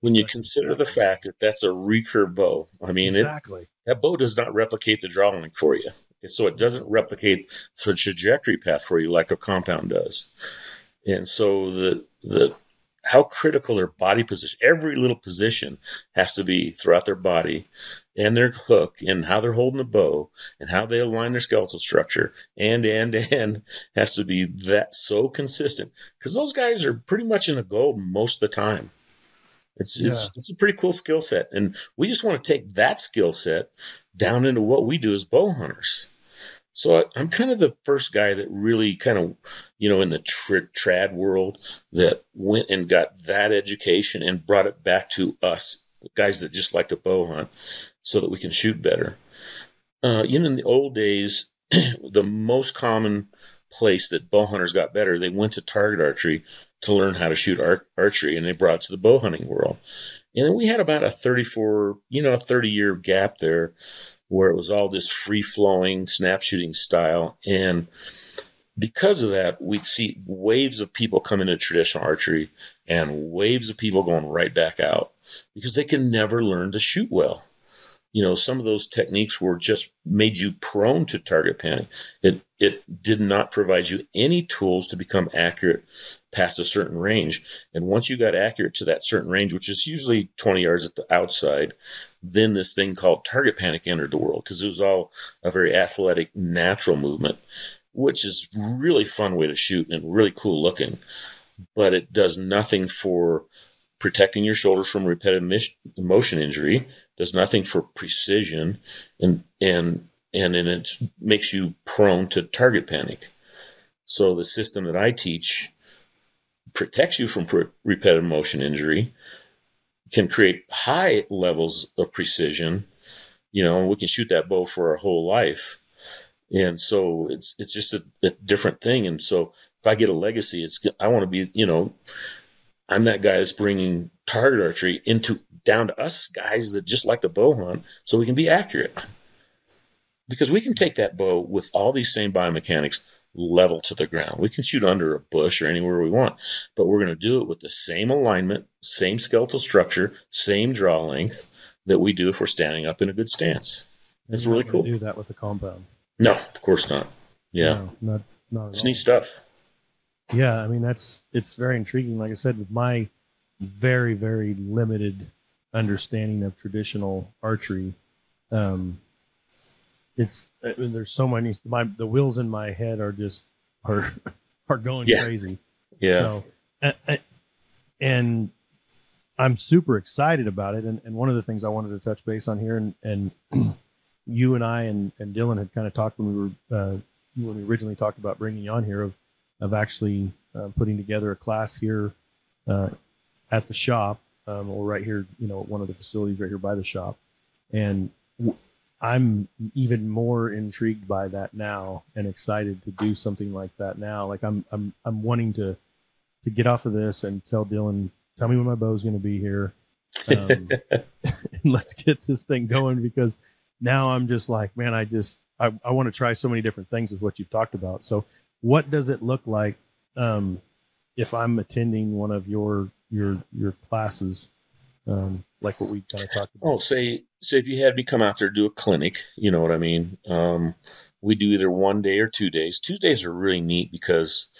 When you consider the fact that that's a recurve bow, I mean, exactly. It, that bow does not replicate the draw drawing for you. So it doesn't replicate the trajectory path for you like a compound does. And so the the how critical their body position, every little position has to be throughout their body and their hook and how they're holding the bow and how they align their skeletal structure and, and, and has to be that so consistent because those guys are pretty much in the gold most of the time. It's, yeah. it's, it's a pretty cool skill set. And we just want to take that skill set down into what we do as bow hunters. So I'm kind of the first guy that really kind of, you know, in the tr- trad world that went and got that education and brought it back to us, the guys that just like to bow hunt, so that we can shoot better. Uh, you know, in the old days, [clears throat] the most common place that bow hunters got better, they went to target archery to learn how to shoot ar- archery, and they brought to the bow hunting world. And we had about a 34, you know, a 30 year gap there where it was all this free flowing snap shooting style. And because of that, we'd see waves of people come into traditional archery and waves of people going right back out because they can never learn to shoot well. You know, some of those techniques were just made you prone to target panic. It it did not provide you any tools to become accurate past a certain range. And once you got accurate to that certain range, which is usually 20 yards at the outside, then this thing called target panic entered the world because it was all a very athletic, natural movement, which is really fun way to shoot and really cool looking. But it does nothing for protecting your shoulders from repetitive motion injury, does nothing for precision, and and and then it makes you prone to target panic. So the system that I teach protects you from repetitive motion injury, can create high levels of precision. You know, we can shoot that bow for our whole life. And so it's it's just a, a different thing. And so if I get a legacy, it's I want to be you know, I'm that guy that's bringing target archery into down to us guys that just like to bow hunt, so we can be accurate. Because we can take that bow with all these same biomechanics level to the ground. We can shoot under a bush or anywhere we want, but we're going to do it with the same alignment, same skeletal structure, same draw length that we do if we're standing up in a good stance. It's really cool. Do that with a compound? No, of course not. Yeah, no, not not. it's all. neat stuff. Yeah, I mean that's it's very intriguing. Like I said, with my very very limited understanding of traditional archery, um, it's I mean, there's so many my the wheels in my head are just are [laughs] are going yeah. crazy. Yeah. So, and I'm super excited about it. And, and one of the things I wanted to touch base on here, and, and [clears throat] you and I and, and Dylan had kind of talked when we were uh, when we originally talked about bringing you on here of of actually uh, putting together a class here uh, at the shop um, or right here, you know, one of the facilities right here by the shop. And w- I'm even more intrigued by that now and excited to do something like that now. Like I'm I'm I'm wanting to to get off of this and tell Dylan, tell me when my bow's going to be here. Um, [laughs] and let's get this thing going because now I'm just like, man, I just I, I want to try so many different things with what you've talked about. So what does it look like um, if I'm attending one of your your your classes? Um, like what we kind of talked about. Oh, say say if you had me come out there do a clinic, you know what I mean. Um, we do either one day or two days. Two days are really neat because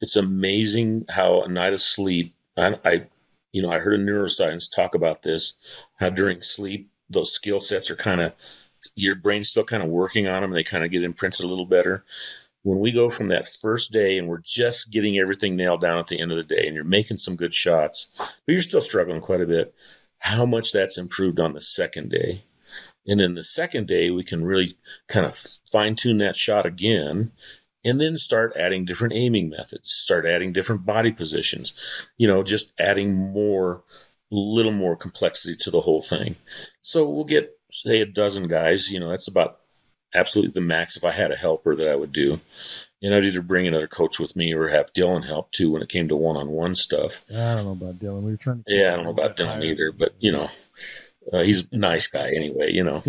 it's amazing how a night of sleep. I, I you know, I heard a neuroscience talk about this. How during sleep those skill sets are kind of your brain's still kind of working on them. They kind of get imprinted a little better. When we go from that first day and we're just getting everything nailed down at the end of the day, and you're making some good shots, but you're still struggling quite a bit how much that's improved on the second day. And then the second day, we can really kind of fine tune that shot again and then start adding different aiming methods, start adding different body positions, you know, just adding more, little more complexity to the whole thing. So we'll get, say, a dozen guys, you know, that's about absolutely the max if I had a helper that I would do and I'd either bring another coach with me or have Dylan help too when it came to one on one stuff. I don't know about Dylan. We were trying to. Yeah, I don't know about Dylan either, but you know, uh, he's a nice guy anyway. You know,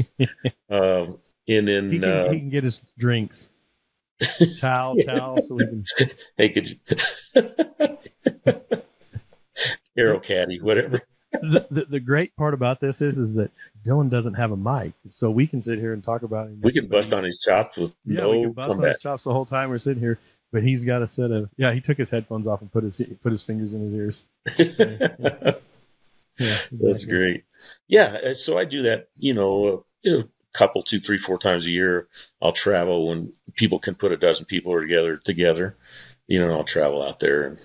uh, [laughs] and then he can, uh, he can, get his drinks. [laughs] towel, towel, so we can. hey, could you... [laughs] Arrow caddy, whatever. The, the, the great part about this is is that Dylan doesn't have a mic, so we can sit here and talk about him. We can bust on his chops with yeah, no we can bust comeback. on his chops the whole time we're sitting here. but he's got a set of yeah. He took his headphones off and put his put his fingers in his ears. So, [laughs] yeah. Yeah, That's great. Yeah, uh, so I do that. You know, a couple, two, three, four times a year. I'll travel when people can put a dozen people together together. You know, I'll travel out there and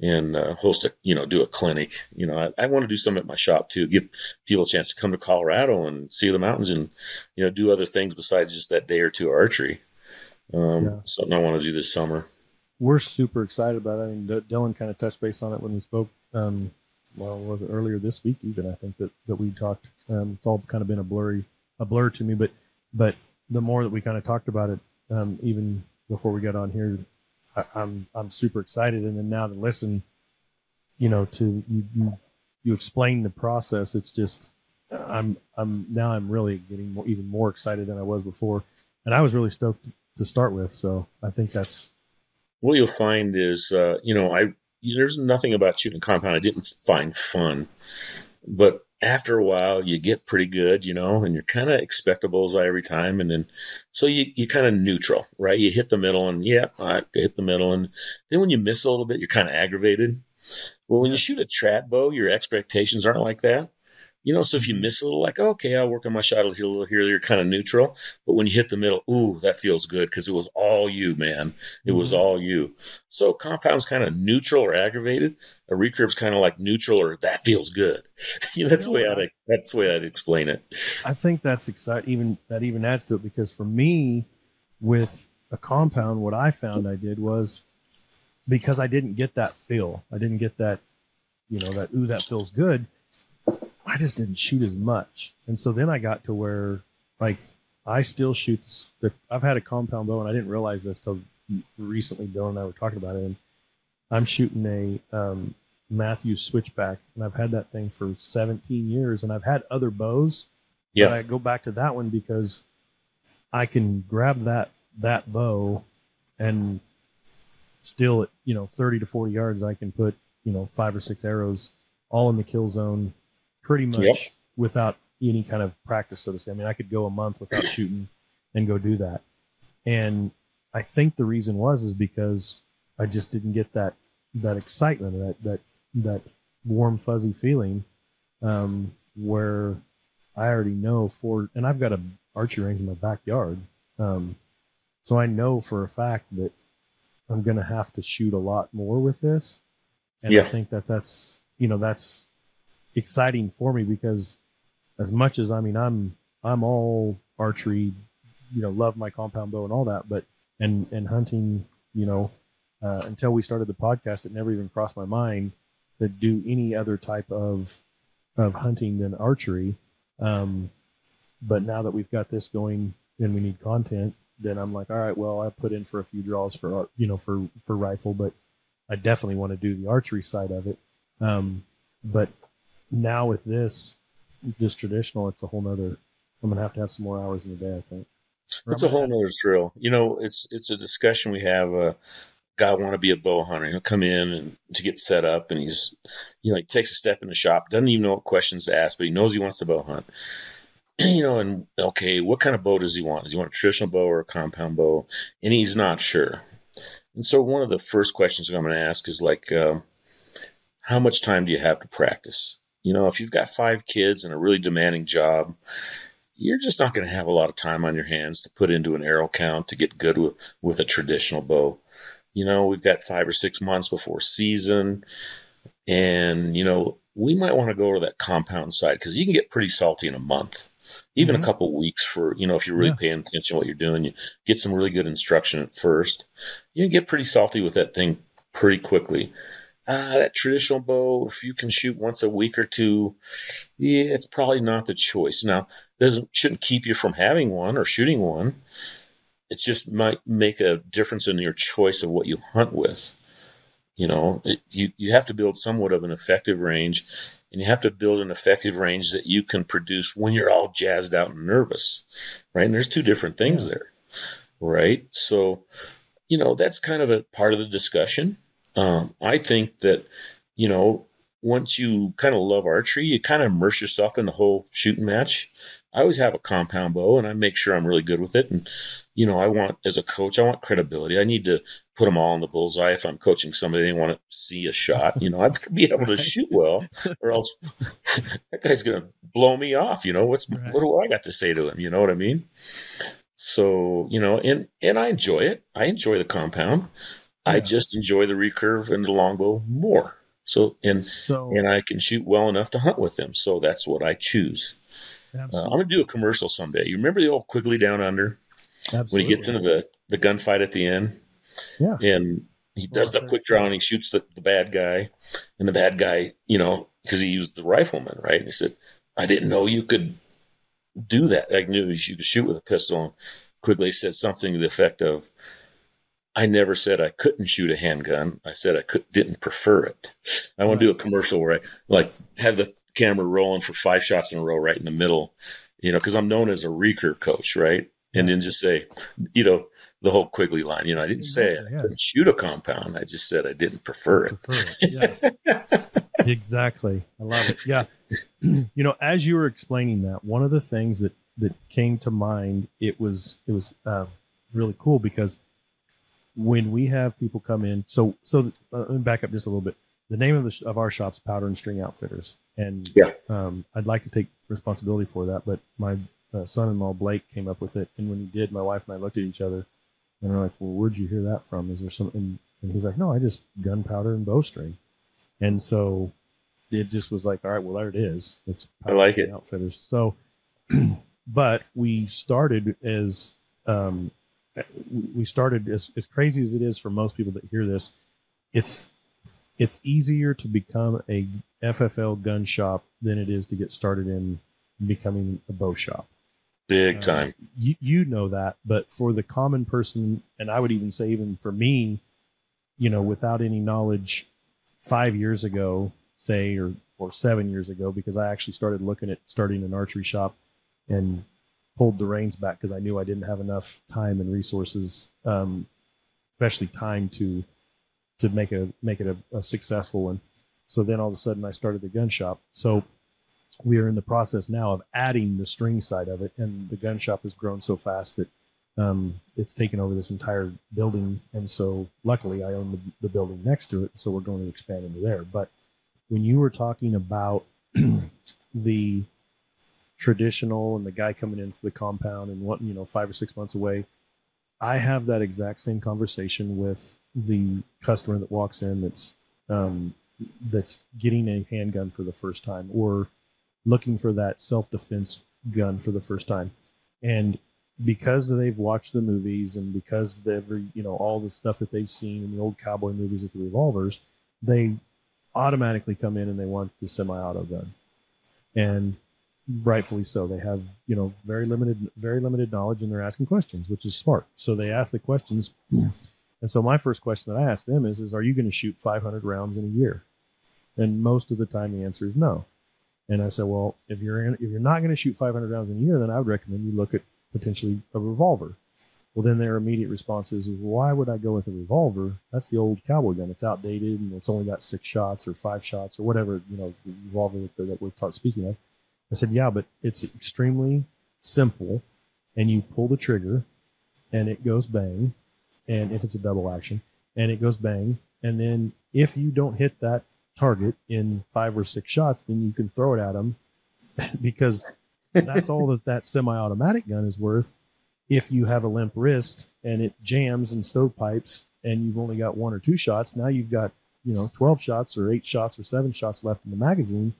and uh, host a you know do a clinic. You know, I, I want to do some at my shop too. Give people a chance to come to Colorado and see the mountains and you know do other things besides just that day or two archery. Um, yeah. Something I want to do this summer. We're super excited about it. I mean, Dylan kind of touched base on it when we spoke. Um, well, was it earlier this week? Even I think that that we talked. Um, it's all kind of been a blurry a blur to me, but but the more that we kind of talked about it, um, even before we got on here, I, I'm I'm super excited. And then now to listen, you know, to you you, you explain the process. It's just I'm I'm now I'm really getting more, even more excited than I was before, and I was really stoked to start with. So I think that's what you'll find is uh, you know I there's nothing about shooting compound I didn't find fun, but after a while you get pretty good, you know, and you're kind of expect bullseye every time. And then, so you, you kind of neutral, right? You hit the middle and yeah, I hit the middle. And then when you miss a little bit, you're kind of aggravated. Well, when you shoot a trad bow, your expectations aren't like that. You know, so if you miss a little, like, okay, I'll work on my shot a little here, you're kind of neutral. But when you hit the middle, ooh, that feels good because it was all you, man. It was mm-hmm. all you. So compound's kind of neutral or aggravated. A recurve's kind of like neutral or that feels good. [laughs] you know, that's the way I'd that's the way I'd explain it. I think that's exciting. Even that even adds to it because for me, with a compound, what I found I did was because I didn't get that feel. I didn't get that, you know, that ooh, that feels good I just didn't shoot as much. And so then I got to where like I still shoot the, I've had a compound bow and I didn't realize this till recently Dylan and I were talking about it. And I'm shooting a um, Mathews switchback and I've had that thing for 17 years and I've had other bows. Yeah. But I go back to that one because I can grab that, that bow and still at, you know, 30 to 40 yards, I can put, you know, five or six arrows all in the kill zone pretty much yep. without any kind of practice, so to say. I mean, I could go a month without [clears throat] shooting and go do that. And I think the reason was is because I just didn't get that that excitement, that that that warm fuzzy feeling, um, where I already know for, and I've got a archery range in my backyard, um, so I know for a fact that I'm going to have to shoot a lot more with this, and yeah. I think that that's you know that's exciting for me because as much as I mean I'm I'm all archery, you know, love my compound bow and all that, but and and hunting, you know, uh, until we started the podcast, it never even crossed my mind to do any other type of of hunting than archery. Um, but now that we've got this going and we need content, then I'm like, all right, well, I put in for a few draws for you know for for rifle, but I definitely want to do the archery side of it. Um, but now with this, just traditional, it's a whole nother. I'm gonna have to have some more hours in the day. I think it's a whole nother thrill. You know, it's it's a discussion we have. Uh, guy want to be a bow hunter. He'll come in and to get set up, and he's you know he takes a step in the shop, doesn't even know what questions to ask, but he knows he wants to bow hunt. [clears throat] you know, and okay, what kind of bow does he want? Does he want a traditional bow or a compound bow? And he's not sure. And so one of the first questions I'm going to ask is like, uh, how much time do you have to practice? You know, if you've got five kids and a really demanding job, you're just not going to have a lot of time on your hands to put into an arrow count to get good with, with a traditional bow. You know, we've got five or six months before season, and, you know, we might want to go to that compound side because you can get pretty salty in a month, even mm-hmm. a couple weeks for, you know, if you're really yeah. paying attention to what you're doing, you get some really good instruction at first. You can get pretty salty with that thing pretty quickly uh, that traditional bow, if you can shoot once a week or two, yeah, it's probably not the choice. Now, doesn't shouldn't keep you from having one or shooting one. It just might make a difference in your choice of what you hunt with. You know, it, you you have to build somewhat of an effective range, and you have to build an effective range that you can produce when you're all jazzed out and nervous, right? And there's two different things there, right? So, you know, that's kind of a part of the discussion um, I think that, you know, once you kind of love archery, you kind of immerse yourself in the whole shooting match. I always have a compound bow and I make sure I'm really good with it. And, you know, I want, as a coach, I want credibility. I need to put them all in the bullseye. If I'm coaching somebody, they want to see a shot, you know, I have to be able to shoot well or else [laughs] that guy's going to blow me off. You know, what's, right. what do I got to say to him? You know what I mean? So, you know, and, and I enjoy it. I enjoy the compound. Yeah. I just enjoy the recurve and the longbow more. So and so, and I can shoot well enough to hunt with them. So that's what I choose. Uh, I'm gonna do a commercial someday. You remember the old Quigley Down Under absolutely. when he gets into the the gunfight at the end? Yeah, and he does the quick draw and he shoots the, the bad guy, and the bad guy, you know, because he used the rifleman, right? And he said, "I didn't know you could do that. I knew you could shoot with a pistol." And Quigley said something to the effect of, I never said I couldn't shoot a handgun. I said I could, didn't prefer it. I want to do a commercial where I like have the camera rolling for five shots in a row right in the middle, you know, because I'm known as a recurve coach, right? And then just say, you know, the whole Quigley line. You know, I didn't say I yeah. couldn't shoot a compound. I just said I didn't prefer it. Prefer it. Yeah. [laughs] exactly. I love it. Yeah. [clears throat] you know, as you were explaining that, one of the things that that came to mind, it was it was uh, really cool because when we have people come in, so so uh, let me back up just a little bit. The name of the of our shop's Powder and String Outfitters, and yeah, um, I'd like to take responsibility for that, but my uh, son-in-law Blake came up with it, and when he did, my wife and I looked at each other, and we're like, "Well, where'd you hear that from? Is there something?" And he's like, "No, I just gunpowder and bowstring," and so it just was like, "All right, well, there it is. It's I like it outfitters." So, [clears throat] but we started as um, we started as, as crazy as it is for most people that hear this it's it's easier to become a FFL gun shop than it is to get started in becoming a bow shop. Big uh, time. You, you know that, but for the common person, and I would even say even for me, you know, without any knowledge, five years ago, say, or or seven years ago, because I actually started looking at starting an archery shop, and pulled the reins back because I knew I didn't have enough time and resources, um, especially time to to make a make it a, a, successful one. So then all of a sudden I started the gun shop. So we are in the process now of adding the string side of it, and the gun shop has grown so fast that um, it's taken over this entire building. And so luckily I own the, the building next to it, so we're going to expand into there. But when you were talking about [clears throat] the traditional and the guy coming in for the compound and what you know five or six months away i have that exact same conversation with the customer that walks in that's um, that's getting a handgun for the first time or looking for that self-defense gun for the first time. And because they've watched the movies and because they've you know all the stuff that they've seen in the old cowboy movies with the revolvers they automatically come in and they want the semi-auto gun. And rightfully so. They have, you know, very limited, very limited knowledge, and they're asking questions, which is smart. So they ask the questions. Yeah. And so my first question that I ask them is, is are you going to shoot 500 rounds in a year? And most of the time the answer is no. And I said, well, if you're in, if you're not going to shoot 500 rounds in a year, then I would recommend you look at potentially a revolver. Well, then their immediate response is, why would I go with a revolver? That's the old cowboy gun. It's outdated and it's only got six shots or five shots or whatever, you know, revolver that, that we're taught, speaking of. I said, yeah, but it's extremely simple and you pull the trigger and it goes bang. And if it's a double action and it goes bang. And then if you don't hit that target in five or six shots, then you can throw it at them [laughs] because that's all that that semi-automatic gun is worth. If you have a limp wrist and it jams and stovepipes and you've only got one or two shots, now you've got, you know, 12 shots or eight shots or seven shots left in the magazine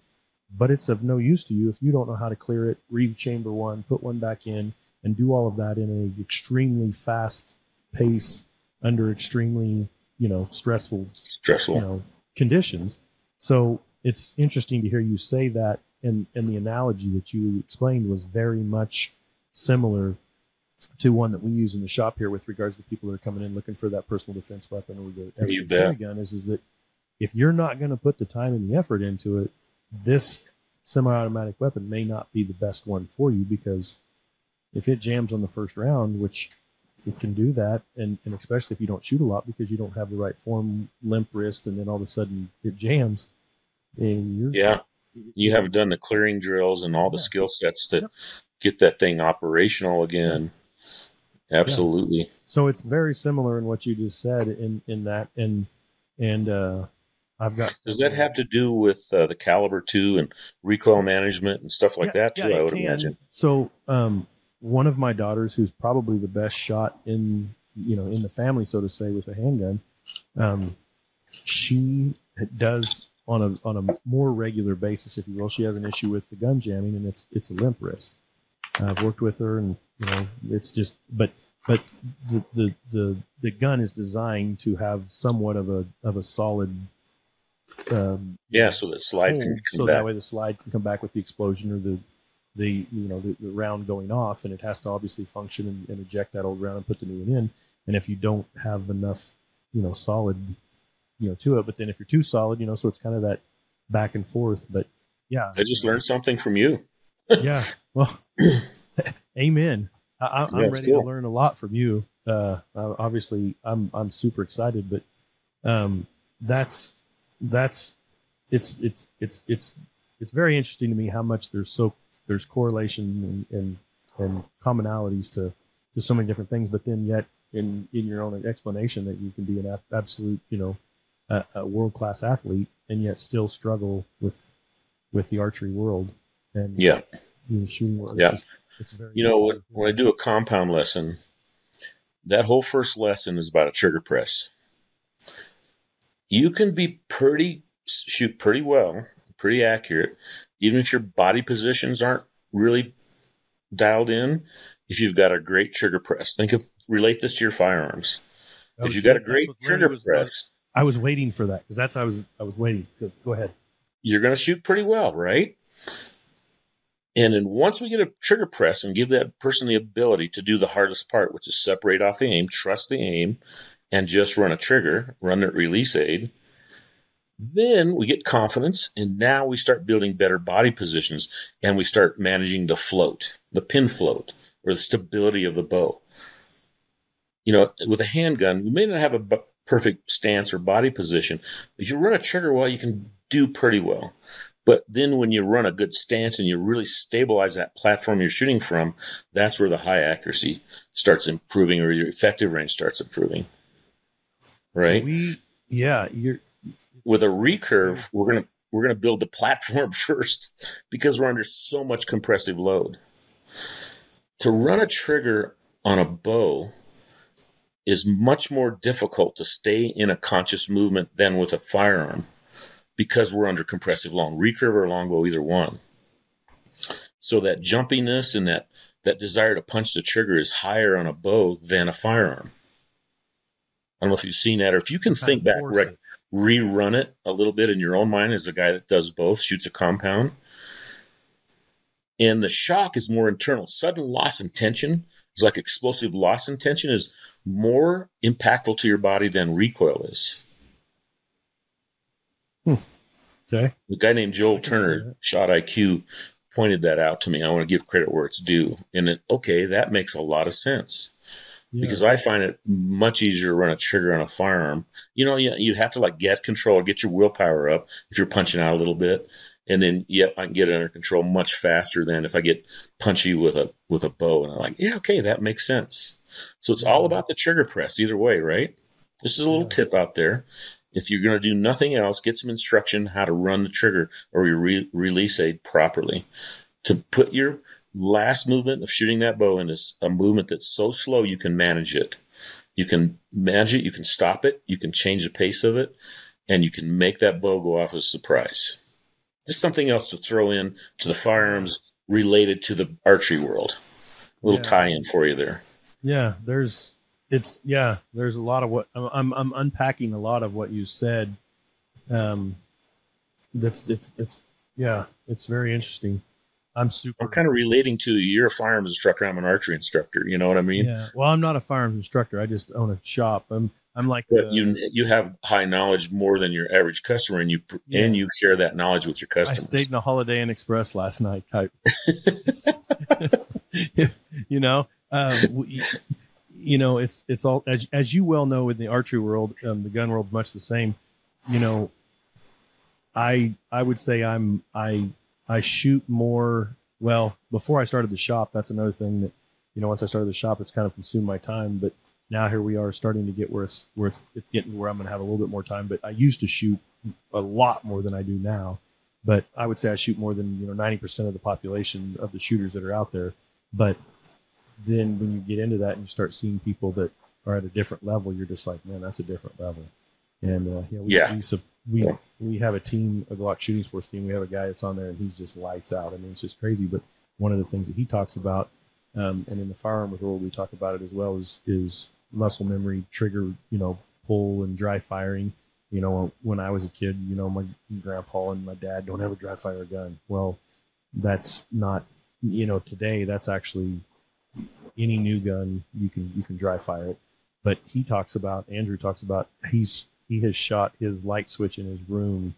but it's of no use to you if you don't know how to clear it, rechamber one, put one back in, and do all of that in an extremely fast pace under extremely, you know, stressful, stressful, you know, conditions. So it's interesting to hear you say that, and and the analogy that you explained was very much similar to one that we use in the shop here with regards to people that are coming in looking for that personal defense weapon or the gun is is that if you're not going to put the time and the effort into it, this semi-automatic weapon may not be the best one for you because if it jams on the first round, which it can do that, and, and especially if you don't shoot a lot because you don't have the right form, limp wrist, and then all of a sudden it jams, and you're yeah, you haven't done the clearing drills and all the skill sets to yep. get that thing operational again. Absolutely. Yeah. So it's very similar in what you just said in in that and and uh I've got. Does that have to do with uh, the caliber too, and recoil management and stuff like yeah, that too? Yeah, I would can. imagine. So, um, one of my daughters, who's probably the best shot in you know in the family, so to say, with a handgun, um, she does on a on a more regular basis, if you will. She has an issue with the gun jamming, and it's it's a limp wrist. I've worked with her, and you know, it's just but but the the the, the gun is designed to have somewhat of a of a solid um, yeah, so that slide can come so back. that way the slide can come back with the explosion or the the you know the, the round going off, and it has to obviously function and, and, eject that old round and put the new one in. And if you don't have enough, you know, solid, you know, to it, but then if you're too solid, you know, so it's kind of that back and forth. But yeah, I just learned something from you. [laughs] yeah, well, [laughs] amen. I, am ready cool. to learn a lot from you. Uh, obviously, I'm I'm super excited, but um, that's that's it's it's it's it's it's very interesting to me how much there's so there's correlation and and, and commonalities to to so many different things, but then yet in in your own explanation that you can be an absolute you know a, a world class athlete and yet still struggle with with the archery world and yeah. you know, shooting world. Yeah, it's, just, it's very you know when, when I do a compound lesson, that whole first lesson is about a trigger press you can be pretty shoot pretty well, pretty accurate, even if your body positions aren't really dialed in. If you've got a great trigger press, think of relate this to your firearms. If you've got a great trigger was, press, I was waiting for that because that's I was I was waiting. Go, go ahead. You're going to shoot pretty well, right? And then once we get a trigger press and give that person the ability to do the hardest part, which is separate off the aim, trust the aim, and just run a trigger, run a release aid. Then we get confidence, and now we start building better body positions and we start managing the float, the pin float, or the stability of the bow. You know, with a handgun, you may not have a b- perfect stance or body position. If you run a trigger well, you can do pretty well. But then when you run a good stance and you really stabilize that platform you're shooting from, that's where the high accuracy starts improving or your effective range starts improving right? So we, yeah, you're with a recurve. We're gonna we're gonna build the platform [laughs] first because we're under so much compressive load. To run a trigger on a bow is much more difficult to stay in a conscious movement than with a firearm because we're under compressive long recurve or longbow, either one. So that jumpiness and that that desire to punch the trigger is higher on a bow than a firearm. I don't know if you've seen that or if you can think back, re- rerun it a little bit in your own mind as a guy that does both, shoots a compound. And the shock is more internal. Sudden loss in tension is like explosive loss in tension is more impactful to your body than recoil is. Hmm. Okay. A guy named Joel Turner, Shot IQ, pointed that out to me. I want to give credit where it's due. And it, okay, that makes a lot of sense yeah. because I find it much easier to run a trigger on a firearm. You know, you, you have to like get control, get your willpower up if you're punching out a little bit. And then, yeah, I can get it under control much faster than if I get punchy with a with a bow. And I'm like, yeah, okay, that makes sense. So it's all mm-hmm. about the trigger press either way, right? This is a little tip out there. If you're going to do nothing else, get some instruction how to run the trigger or your re- release aid properly. To put your last movement of shooting that bow in is a movement that's so slow you can manage it. You can manage it, you can stop it, you can change the pace of it, and you can make that bow go off as a surprise. Just something else to throw in to the firearms related to the archery world. A little yeah. tie in for you there. Yeah, there's it's yeah, there's a lot of what I'm I'm unpacking a lot of what you said. Um that's it's it's yeah, it's very interesting. I'm super. I'm kind of relating to you're a firearms instructor. I'm an archery instructor. You know what I mean? Yeah. Well, I'm not a firearms instructor. I just own a shop. I'm I'm like. But you you have high knowledge more than your average customer, and you yeah. and you share that knowledge with your customers. I stayed in a Holiday Inn Express last night. Type. [laughs] [laughs] you know, um, we, you know, it's it's all as as you well know in the archery world, um, the gun world's much the same. You know, I I would say I'm I I shoot more well, before I started the shop, that's another thing that, you know, once I started the shop, it's kind of consumed my time. But now here we are starting to get where it's where it's it's getting where I'm going to have a little bit more time. But I used to shoot a lot more than I do now. But I would say I shoot more than you know 90% of the population of the shooters that are out there. But then when you get into that and you start seeing people that are at a different level, you're just like, man, that's a different level. And uh, know, we, Yeah. we, we we have a team, a Glock shooting sports team. We have a guy that's on there, and he's just lights out. I mean, it's just crazy. But one of the things that he talks about, um, and in the firearms world, we talk about it as well, is is muscle memory, trigger, you know, pull and dry firing. You know, when I was a kid, you know, my grandpa and my dad don't ever dry fire a gun. Well, that's not, you know, today that's actually any new gun you can you can dry fire it. But he talks about Andrew talks about he's he has shot his light switch in his room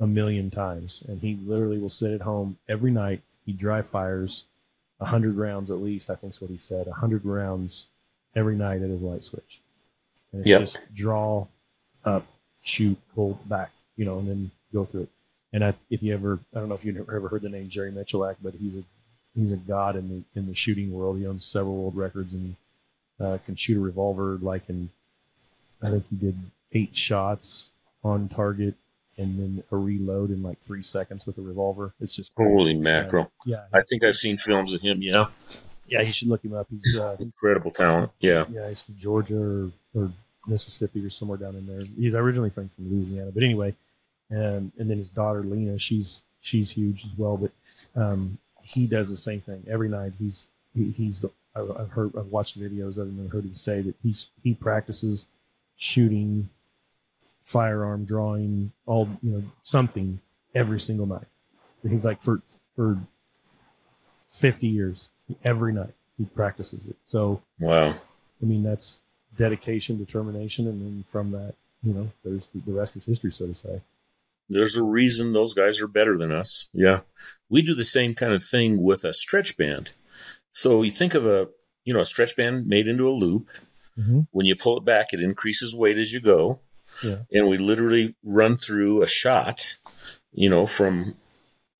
a million times, and he literally will sit at home every night. He dry fires a hundred rounds at least. I think is what he said. A hundred rounds every night at his light switch. And it's Yep. just draw up, shoot, pull back, you know, and then go through it. And I, if you ever, I don't know if you've ever heard the name Jerry Miculek, but he's a he's a god in the in the shooting world. He owns several world records and uh, can shoot a revolver like in I think he did eight shots on target and then a reload in like three seconds with a revolver. It's just Holy mackerel. Yeah, I think I've seen films of him. Yeah, yeah, you should look him up. He's uh, incredible talent. Yeah, yeah, he's from Georgia or, or Mississippi or somewhere down in there. He's originally from, from Louisiana, but anyway, and and then his daughter Lena, she's she's huge as well. But um, he does the same thing every night. He's he, he's I've I've heard I've watched videos of him and heard him say that he's he practices shooting, firearm drawing, all you know something every single night. He's like for for fifty years every night he practices it. So wow. I mean, that's dedication, determination, and then from that, you know, there's the rest is history, so to say. There's a reason those guys are better than us. Yeah, we do the same kind of thing with a stretch band. So you think of a you know a stretch band made into a loop. Mm-hmm. When you pull it back, it increases weight as you go. Yeah. And we literally run through a shot, you know, from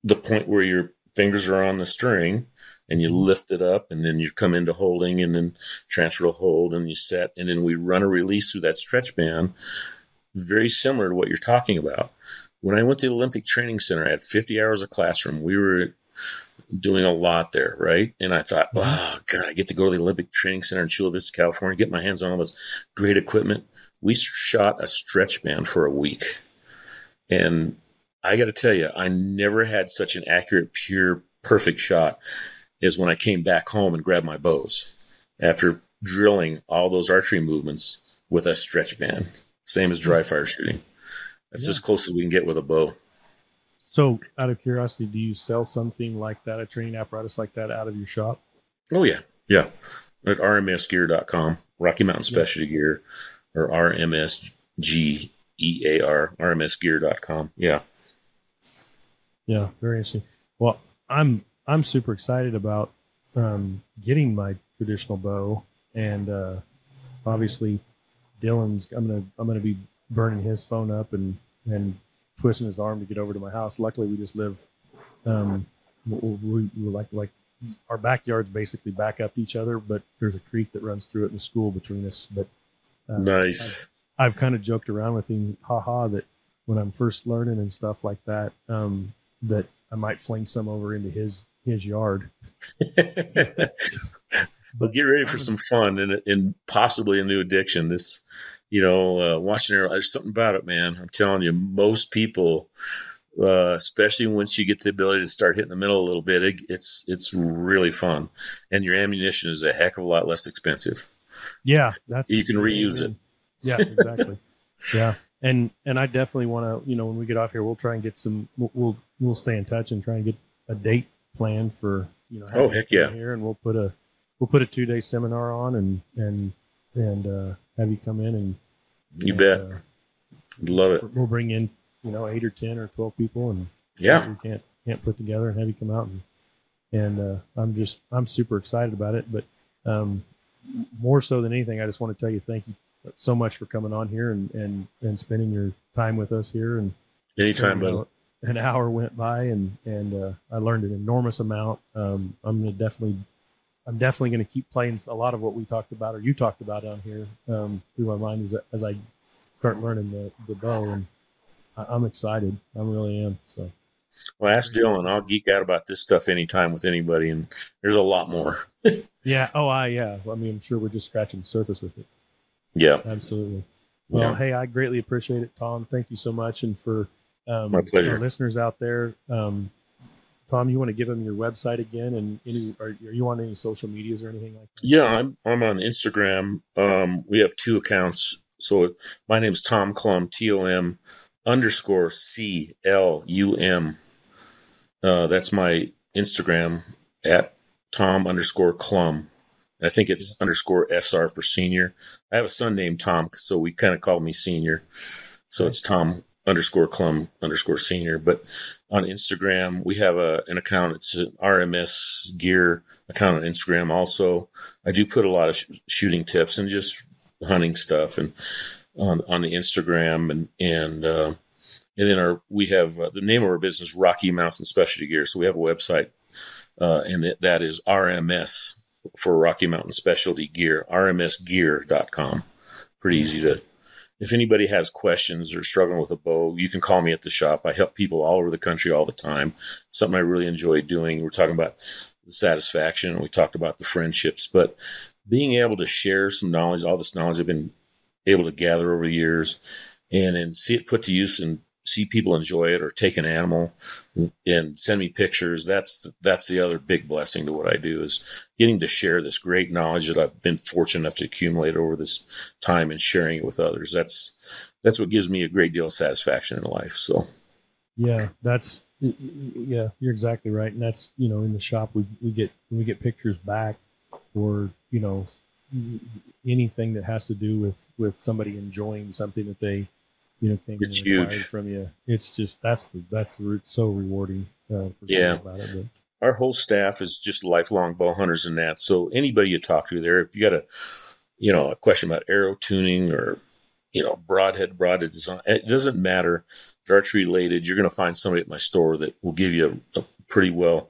the point where your fingers are on the string and you mm-hmm. lift it up and then you come into holding and then transfer to hold and you set and then we run a release through that stretch band very similar to what you're talking about. When i went to the olympic training center i had 50 hours of classroom. We were doing a lot there right? And i thought mm-hmm. oh god i get to go to the olympic training center in chula vista california get my hands on all this great equipment we shot a stretch band for a week and I got to tell you, I never had such an accurate, pure, perfect shot as when I came back home and grabbed my bows after drilling all those archery movements with a stretch band. Same as dry hmm. fire shooting. That's Yeah. as close as we can get with a bow. So, out of curiosity, do you sell something like that, a training apparatus like that, out of your shop? Oh, yeah. Yeah. At rmsgear.com, Rocky Mountain Specialty Gear, or RMSGEAR, rmsgear.com. Yeah. Yeah, very interesting. Well, I'm I'm super excited about um, getting my traditional bow, and uh, obviously, Dylan's. I'm gonna I'm gonna be burning his phone up and and twisting his arm to get over to my house. Luckily, we just live. Um, we, we, like like our backyards basically back up to each other, but there's a creek that runs through it in the school between us. But uh, Nice. I've kind of joked around with him, haha, that when I'm first learning and stuff like that, um, that I might fling some over into his his yard. [laughs] well, get ready for some fun and, and possibly a new addiction. This, you know, uh, watching there, there's something about it, man. I'm telling you, most people, uh, especially once you get the ability to start hitting the middle a little bit, it, it's it's really fun, and your ammunition is a heck of a lot less expensive. Yeah, that's You can reuse it. Yeah, exactly. [laughs] yeah, and and I definitely want to, you know, when we get off here, we'll try and get some. We'll we'll, we'll stay in touch and try and get a date planned for you know. Oh, heck yeah. Here and we'll put a we'll put a two day seminar on and and and uh, have you come in and You and, bet. uh, Love it. we'll bring in you know eight or ten or twelve people and Yeah. we can't can't put together and have you come out and and uh, I'm just I'm super excited about it. But um, more so than anything, I just want to tell you thank you so much for coming on here and and and spending your time with us here and Anytime, you know, an hour went by and and uh, I learned an enormous amount. Um, I'm gonna definitely I'm definitely going to keep playing a lot of what we talked about or you talked about down here um, through my mind as, as I start learning the, the bow. And I, am excited. I really am. So, well, ask Dylan. I'll geek out about this stuff anytime with anybody, and there's a lot more. [laughs] yeah. Oh, I yeah. I mean, I'm sure we're just scratching the surface with it. Yeah. Absolutely. Well, yeah. hey, I greatly appreciate it, Tom. Thank you so much, and for um, my pleasure, listeners out there. Um, Tom, you want to give them your website again, and any are, are you on any social medias or anything like that? Yeah, I'm I'm on Instagram. Um, we have two accounts. So my name is Tom Clum, T O M underscore C L U M. Uh, that's my Instagram at Tom underscore Clum. I think it's underscore SR for senior. I have a son named Tom, so we kind of call me senior. So it's Tom underscore Clum underscore senior. But on Instagram, we have a, an account. It's an RMS gear account on Instagram. Also, I do put a lot of sh- shooting tips and just hunting stuff and on, on the Instagram and, and, uh, and then our, we have uh, the name of our business, Rocky Mountain Specialty Gear. So we have a website, uh, and it, that is RMS for Rocky Mountain Specialty Gear, rmsgear.com. Pretty easy to if anybody has questions or struggling with a bow, you can call me at the shop. I help people all over the country all the time. Something I really enjoy doing. We're talking about the satisfaction. We talked about the friendships, but being able to share some knowledge, all this knowledge I've been able to gather over the years, and and see it put to use and see people enjoy it or take an animal and send me pictures that's the, that's the other big blessing to what I do is getting to share this great knowledge that I've been fortunate enough to accumulate over this time and sharing it with others. That's that's what gives me a great deal of satisfaction in life so. Yeah that's yeah you're exactly right and that's you know in the shop we, we get we get pictures back or you know anything that has to do with with somebody enjoying something that they you know it's huge from you. It's just that's the that's the root so rewarding. Uh, yeah. About it, but. Our whole staff is just lifelong bow hunters and that. So anybody you talk to there, if you got a you know a question about arrow tuning or you know broadhead broadhead design, it doesn't matter. If archery related, you're going to find somebody at my store that will give you a, a pretty well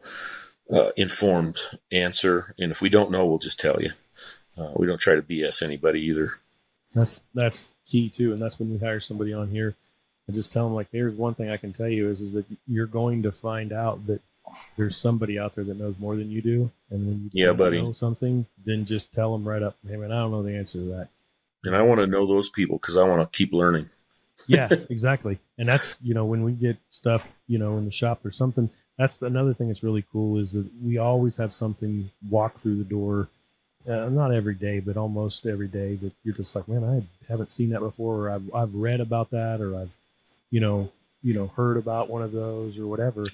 uh, informed answer. And if we don't know, we'll just tell you. Uh, we don't try to BS anybody either. That's that's key too, and that's when we hire somebody on here. and just tell them like, here's one thing I can tell you is is that you're going to find out that there's somebody out there that knows more than you do, and when you yeah, buddy, know something, then just tell them right up, hey man, I don't know the answer to that. And I want to know those people because I want to keep learning. yeah, [laughs] exactly. And that's you know when we get stuff you know in the shop, there's something. That's another thing that's really cool is that we always have something walk through the door uh, not every day, but almost every day that you're just like, man, I haven't seen that before, or I've I've read about that, or I've, you know, you know, heard about one of those or whatever.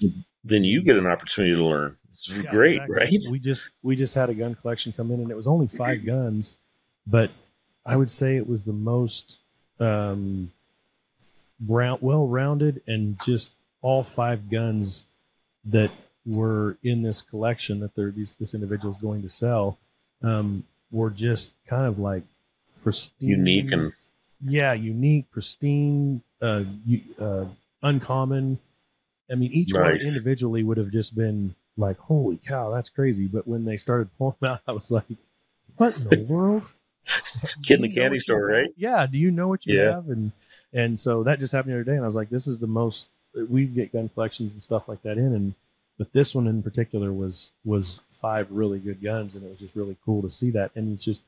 Then you get an opportunity to learn. It's yeah, great, exactly. right? We just we just had a gun collection come in, and it was only five [clears throat] guns, but I would say it was the most um, round, well rounded, and just all five guns that were in this collection that they're these this individual is going to sell um, were just kind of like pristine, unique and yeah, unique, pristine, uh, uh, uncommon. I mean, each nice. one individually would have just been like, "Holy cow, that's crazy!" But when they started pulling [laughs] out, I was like, "What in the [laughs] world?" Kid in the candy store, right? Yeah. Do you know what you yeah. have? And and so that just happened the other day, and I was like, "This is the most we get gun collections and stuff like that in." And but this one in particular was was five really good guns, and it was just really cool to see that. And it's just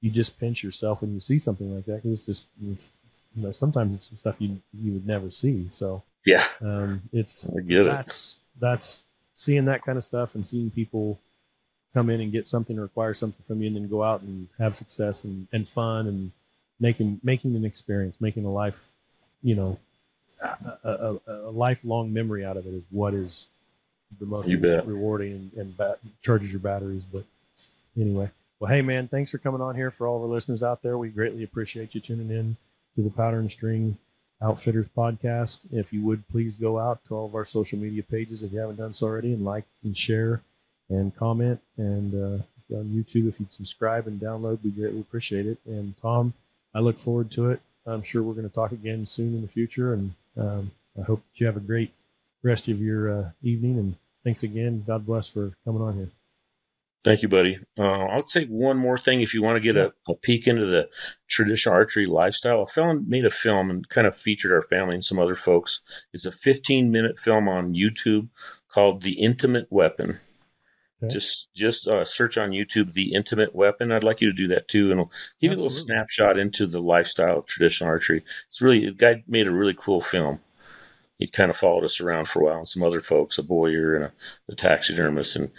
you just pinch yourself when you see something like that because it's just it's, you know sometimes it's the stuff you you would never see. So yeah, um, it's I get that's it. that's seeing that kind of stuff and seeing people come in and get something or acquire something from you and then go out and have success and, and fun and making making an experience making a life you know a, a, a lifelong memory out of it is what is the most you bet. rewarding and, and bat- charges your batteries. But anyway, well, hey man, thanks for coming on here for all of our listeners out there. We greatly appreciate you tuning in to the Powder and String Outfitters podcast. If you would please go out to all of our social media pages if you haven't done so already and like and share and comment and uh, on YouTube if you'd subscribe and download, we greatly appreciate it. And Tom, I look forward to it. I'm sure we're going to talk again soon in the future, and um, I hope that you have a great rest of your uh, evening. And thanks again. God bless for coming on here. Thank you, buddy. Uh, I'll say one more thing. If you want to get a, a, peek into the traditional archery lifestyle, a film made a film and kind of featured our family and some other folks. It's a 15 minute film on YouTube called The Intimate Weapon. Okay. Just just uh, search on YouTube the intimate weapon. I'd like you to do that too, and it'll give you a little snapshot into the lifestyle of traditional archery. It's really the guy made a really cool film. He kind of followed us around for a while, and some other folks, a bowyer and a, a taxidermist, and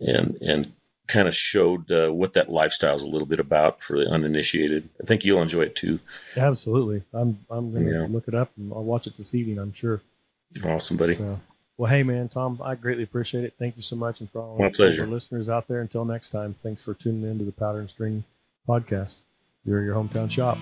and and kind of showed uh, what that lifestyle is a little bit about for the uninitiated. I think you'll enjoy it too. Absolutely, I'm I'm gonna yeah. look it up and I'll watch it this evening. I'm sure. Awesome, buddy. So, well, hey, man, Tom, I greatly appreciate it. Thank you so much. And for all My pleasure. listeners out there, until next time, thanks for tuning in to the Powder and String podcast. You're your hometown shop.